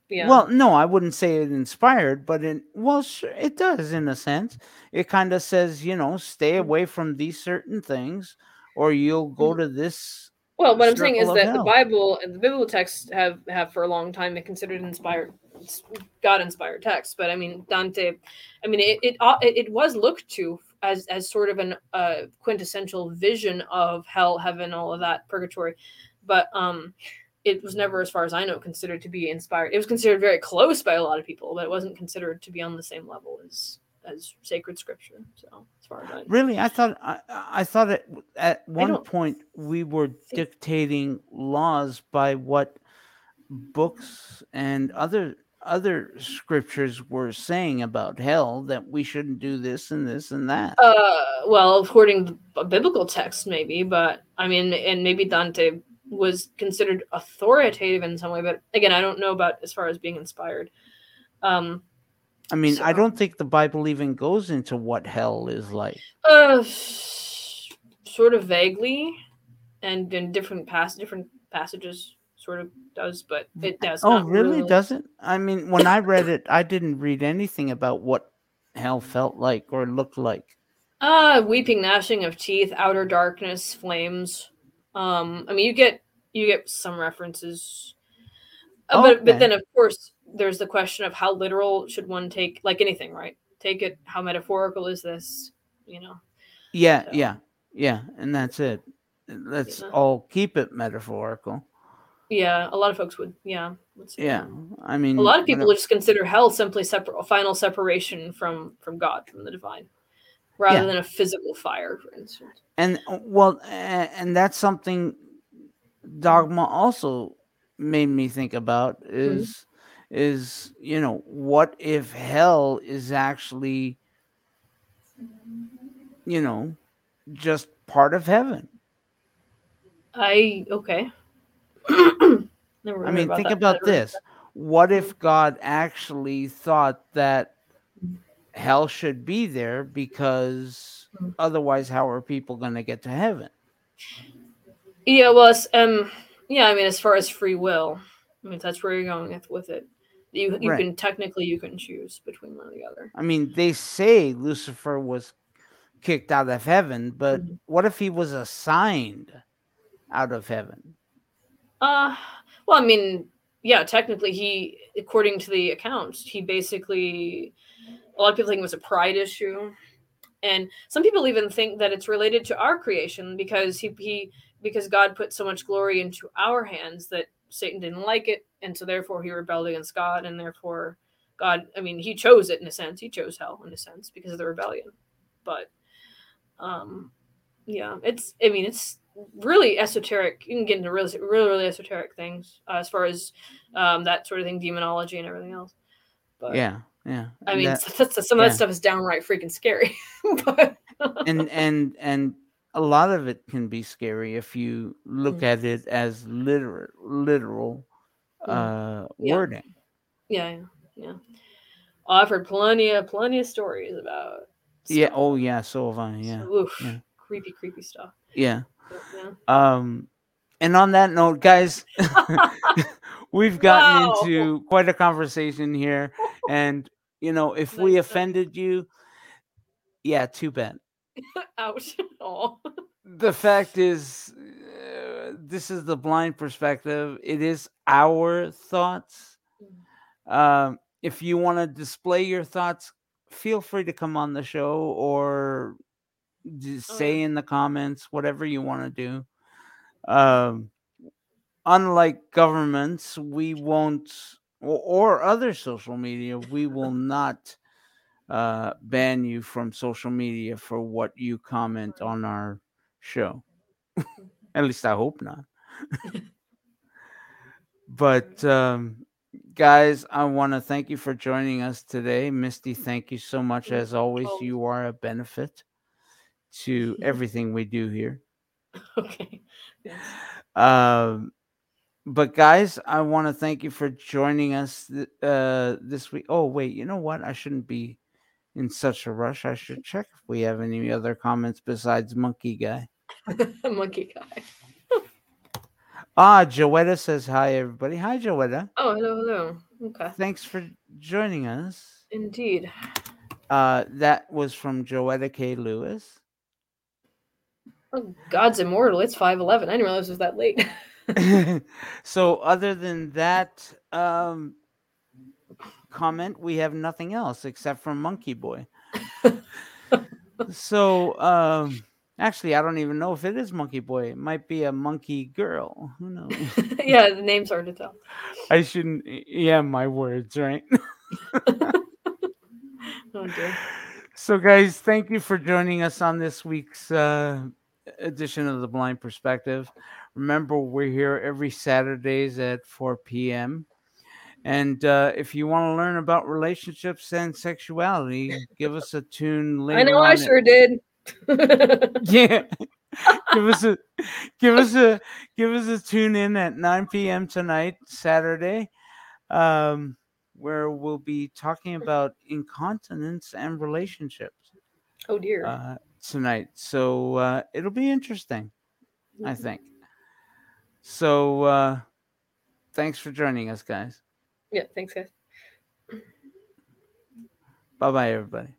Yeah. Well, no, I wouldn't say it inspired, but in well, sure, it does in a sense. It kind of says, you know, stay Mm. away from these certain things, or you'll go Mm. to this. Well, what I'm saying is that the. Bible and the biblical texts have have for a long time been considered inspired, God inspired text, But I mean, Dante, I mean, it it uh, it, it was looked to as as sort of an uh, quintessential vision of hell, heaven, all of that, purgatory. But um, it was never, as far as I know, considered to be inspired. It was considered very close by a lot of people, but it wasn't considered to be on the same level as as sacred scripture. So, as far as I know. Really, I thought I, I thought at at one point we were dictating laws by what books and other other scriptures were saying about hell that we shouldn't do this and this and that. Uh, well, according to a biblical text, maybe, but I mean, and maybe Dante was considered authoritative in some way, but again, I don't know about as far as being inspired. Um, I mean, I don't think the Bible even goes into what hell is like. uh, sort of vaguely, and in different pass different passages, sort of does, but it does. Oh, not really? Doesn't? I mean, when I read it, I didn't read anything about what hell felt like or looked like. Uh, weeping, gnashing of teeth, outer darkness, flames. Um, I mean, you get you get some references, uh, but but then of course there's the question of how literal should one take like anything, right? Take it. How metaphorical is this? You know. Yeah, So- yeah, yeah, and that's it. Let's Yeah. all keep it metaphorical. Yeah, a lot of folks would. Yeah. would Yeah. I mean, A lot of people whenever- just consider hell simply separate, a final separation from from God, from the divine, rather Yeah. than a physical fire, for instance. and uh, well, and that's something dogma also made me think about Mm-hmm. is is you know what if hell is actually you know just part of heaven I okay. I mean, think that- about this. What if God actually thought that hell should be there because otherwise, how are people going to get to heaven? Yeah, well, um, yeah. I mean, as far as free will, I mean, if that's where you're going with, with it. You you Right. can technically you can choose between one or the other. I mean, they say Lucifer was kicked out of heaven, but Mhm. what if he was assigned out of heaven? Uh, well, I mean, yeah, technically, he, according to the accounts, he basically, a lot of people think it was a pride issue, and some people even think that it's related to our creation because he he because God put so much glory into our hands that Satan didn't like it, and so therefore he rebelled against God, and therefore God, I mean, he chose it in a sense, he chose hell in a sense because of the rebellion, but, um, yeah, it's, I mean, it's really esoteric. You can get into really, really, really esoteric things uh, as far as um, that sort of thing, demonology and everything else. But yeah, yeah. I and mean, that- some of yeah. that stuff is downright freaking scary. but and and and a lot of it can be scary if you look Mm. at it as literal literal uh Yeah. wording yeah, yeah, yeah. Oh, I've heard plenty of plenty of stories about. yeah oh yeah so have i yeah So, oof, yeah. creepy, creepy stuff. yeah yeah. um and on that note guys we've gotten Wow. into quite a conversation here. And you know if we offended you yeah too bad. Ouch. The fact is uh, this is the blind perspective. It is our thoughts. Um, if you want to display your thoughts feel free to come on the show or just Oh, say in the comments whatever you want to do um, unlike governments we won't or, or other social media we will not uh, ban you from social media for what you comment on our show. At least I hope not. but um, guys, I want to thank you for joining us today. Misty, thank you so much. Mm, As always. you are a benefit to everything we do here. Okay. Um, but guys, I want to thank you for joining us th- uh, this week. Oh wait, you know what? I shouldn't be in such a rush. I should check if we have any other comments besides Monkey Guy. Monkey guy. Ah, Joetta says hi, everybody. Hi, Joetta. Oh, hello, hello. Okay. Thanks for joining us. Indeed. Uh, that was from Joetta K. Lewis. Oh, God's immortal. It's 5'11. I didn't realize it was that late. so, other than that um, comment, we have nothing else except for Monkey Boy. so, um, actually, I don't even know if it is Monkey Boy. It might be a Monkey Girl. Who knows? yeah, the name's hard to tell. I shouldn't. Yeah, my words, right? oh dear. So, guys, thank you for joining us on this week's uh, edition of the Blind Perspective. Remember, we're here every Saturdays at 4 p.m. And uh, if you want to learn about relationships and sexuality, give us a tune later. I know I sure did. yeah. give us a give us a give us a tune in at 9 p.m. tonight, Saturday. Um, where we'll be talking about incontinence and relationships. Oh dear. Uh, tonight. So uh, it'll be interesting, I Mm-hmm. think. So uh, thanks for joining us, guys. Yeah, thanks, guys. Bye bye, everybody.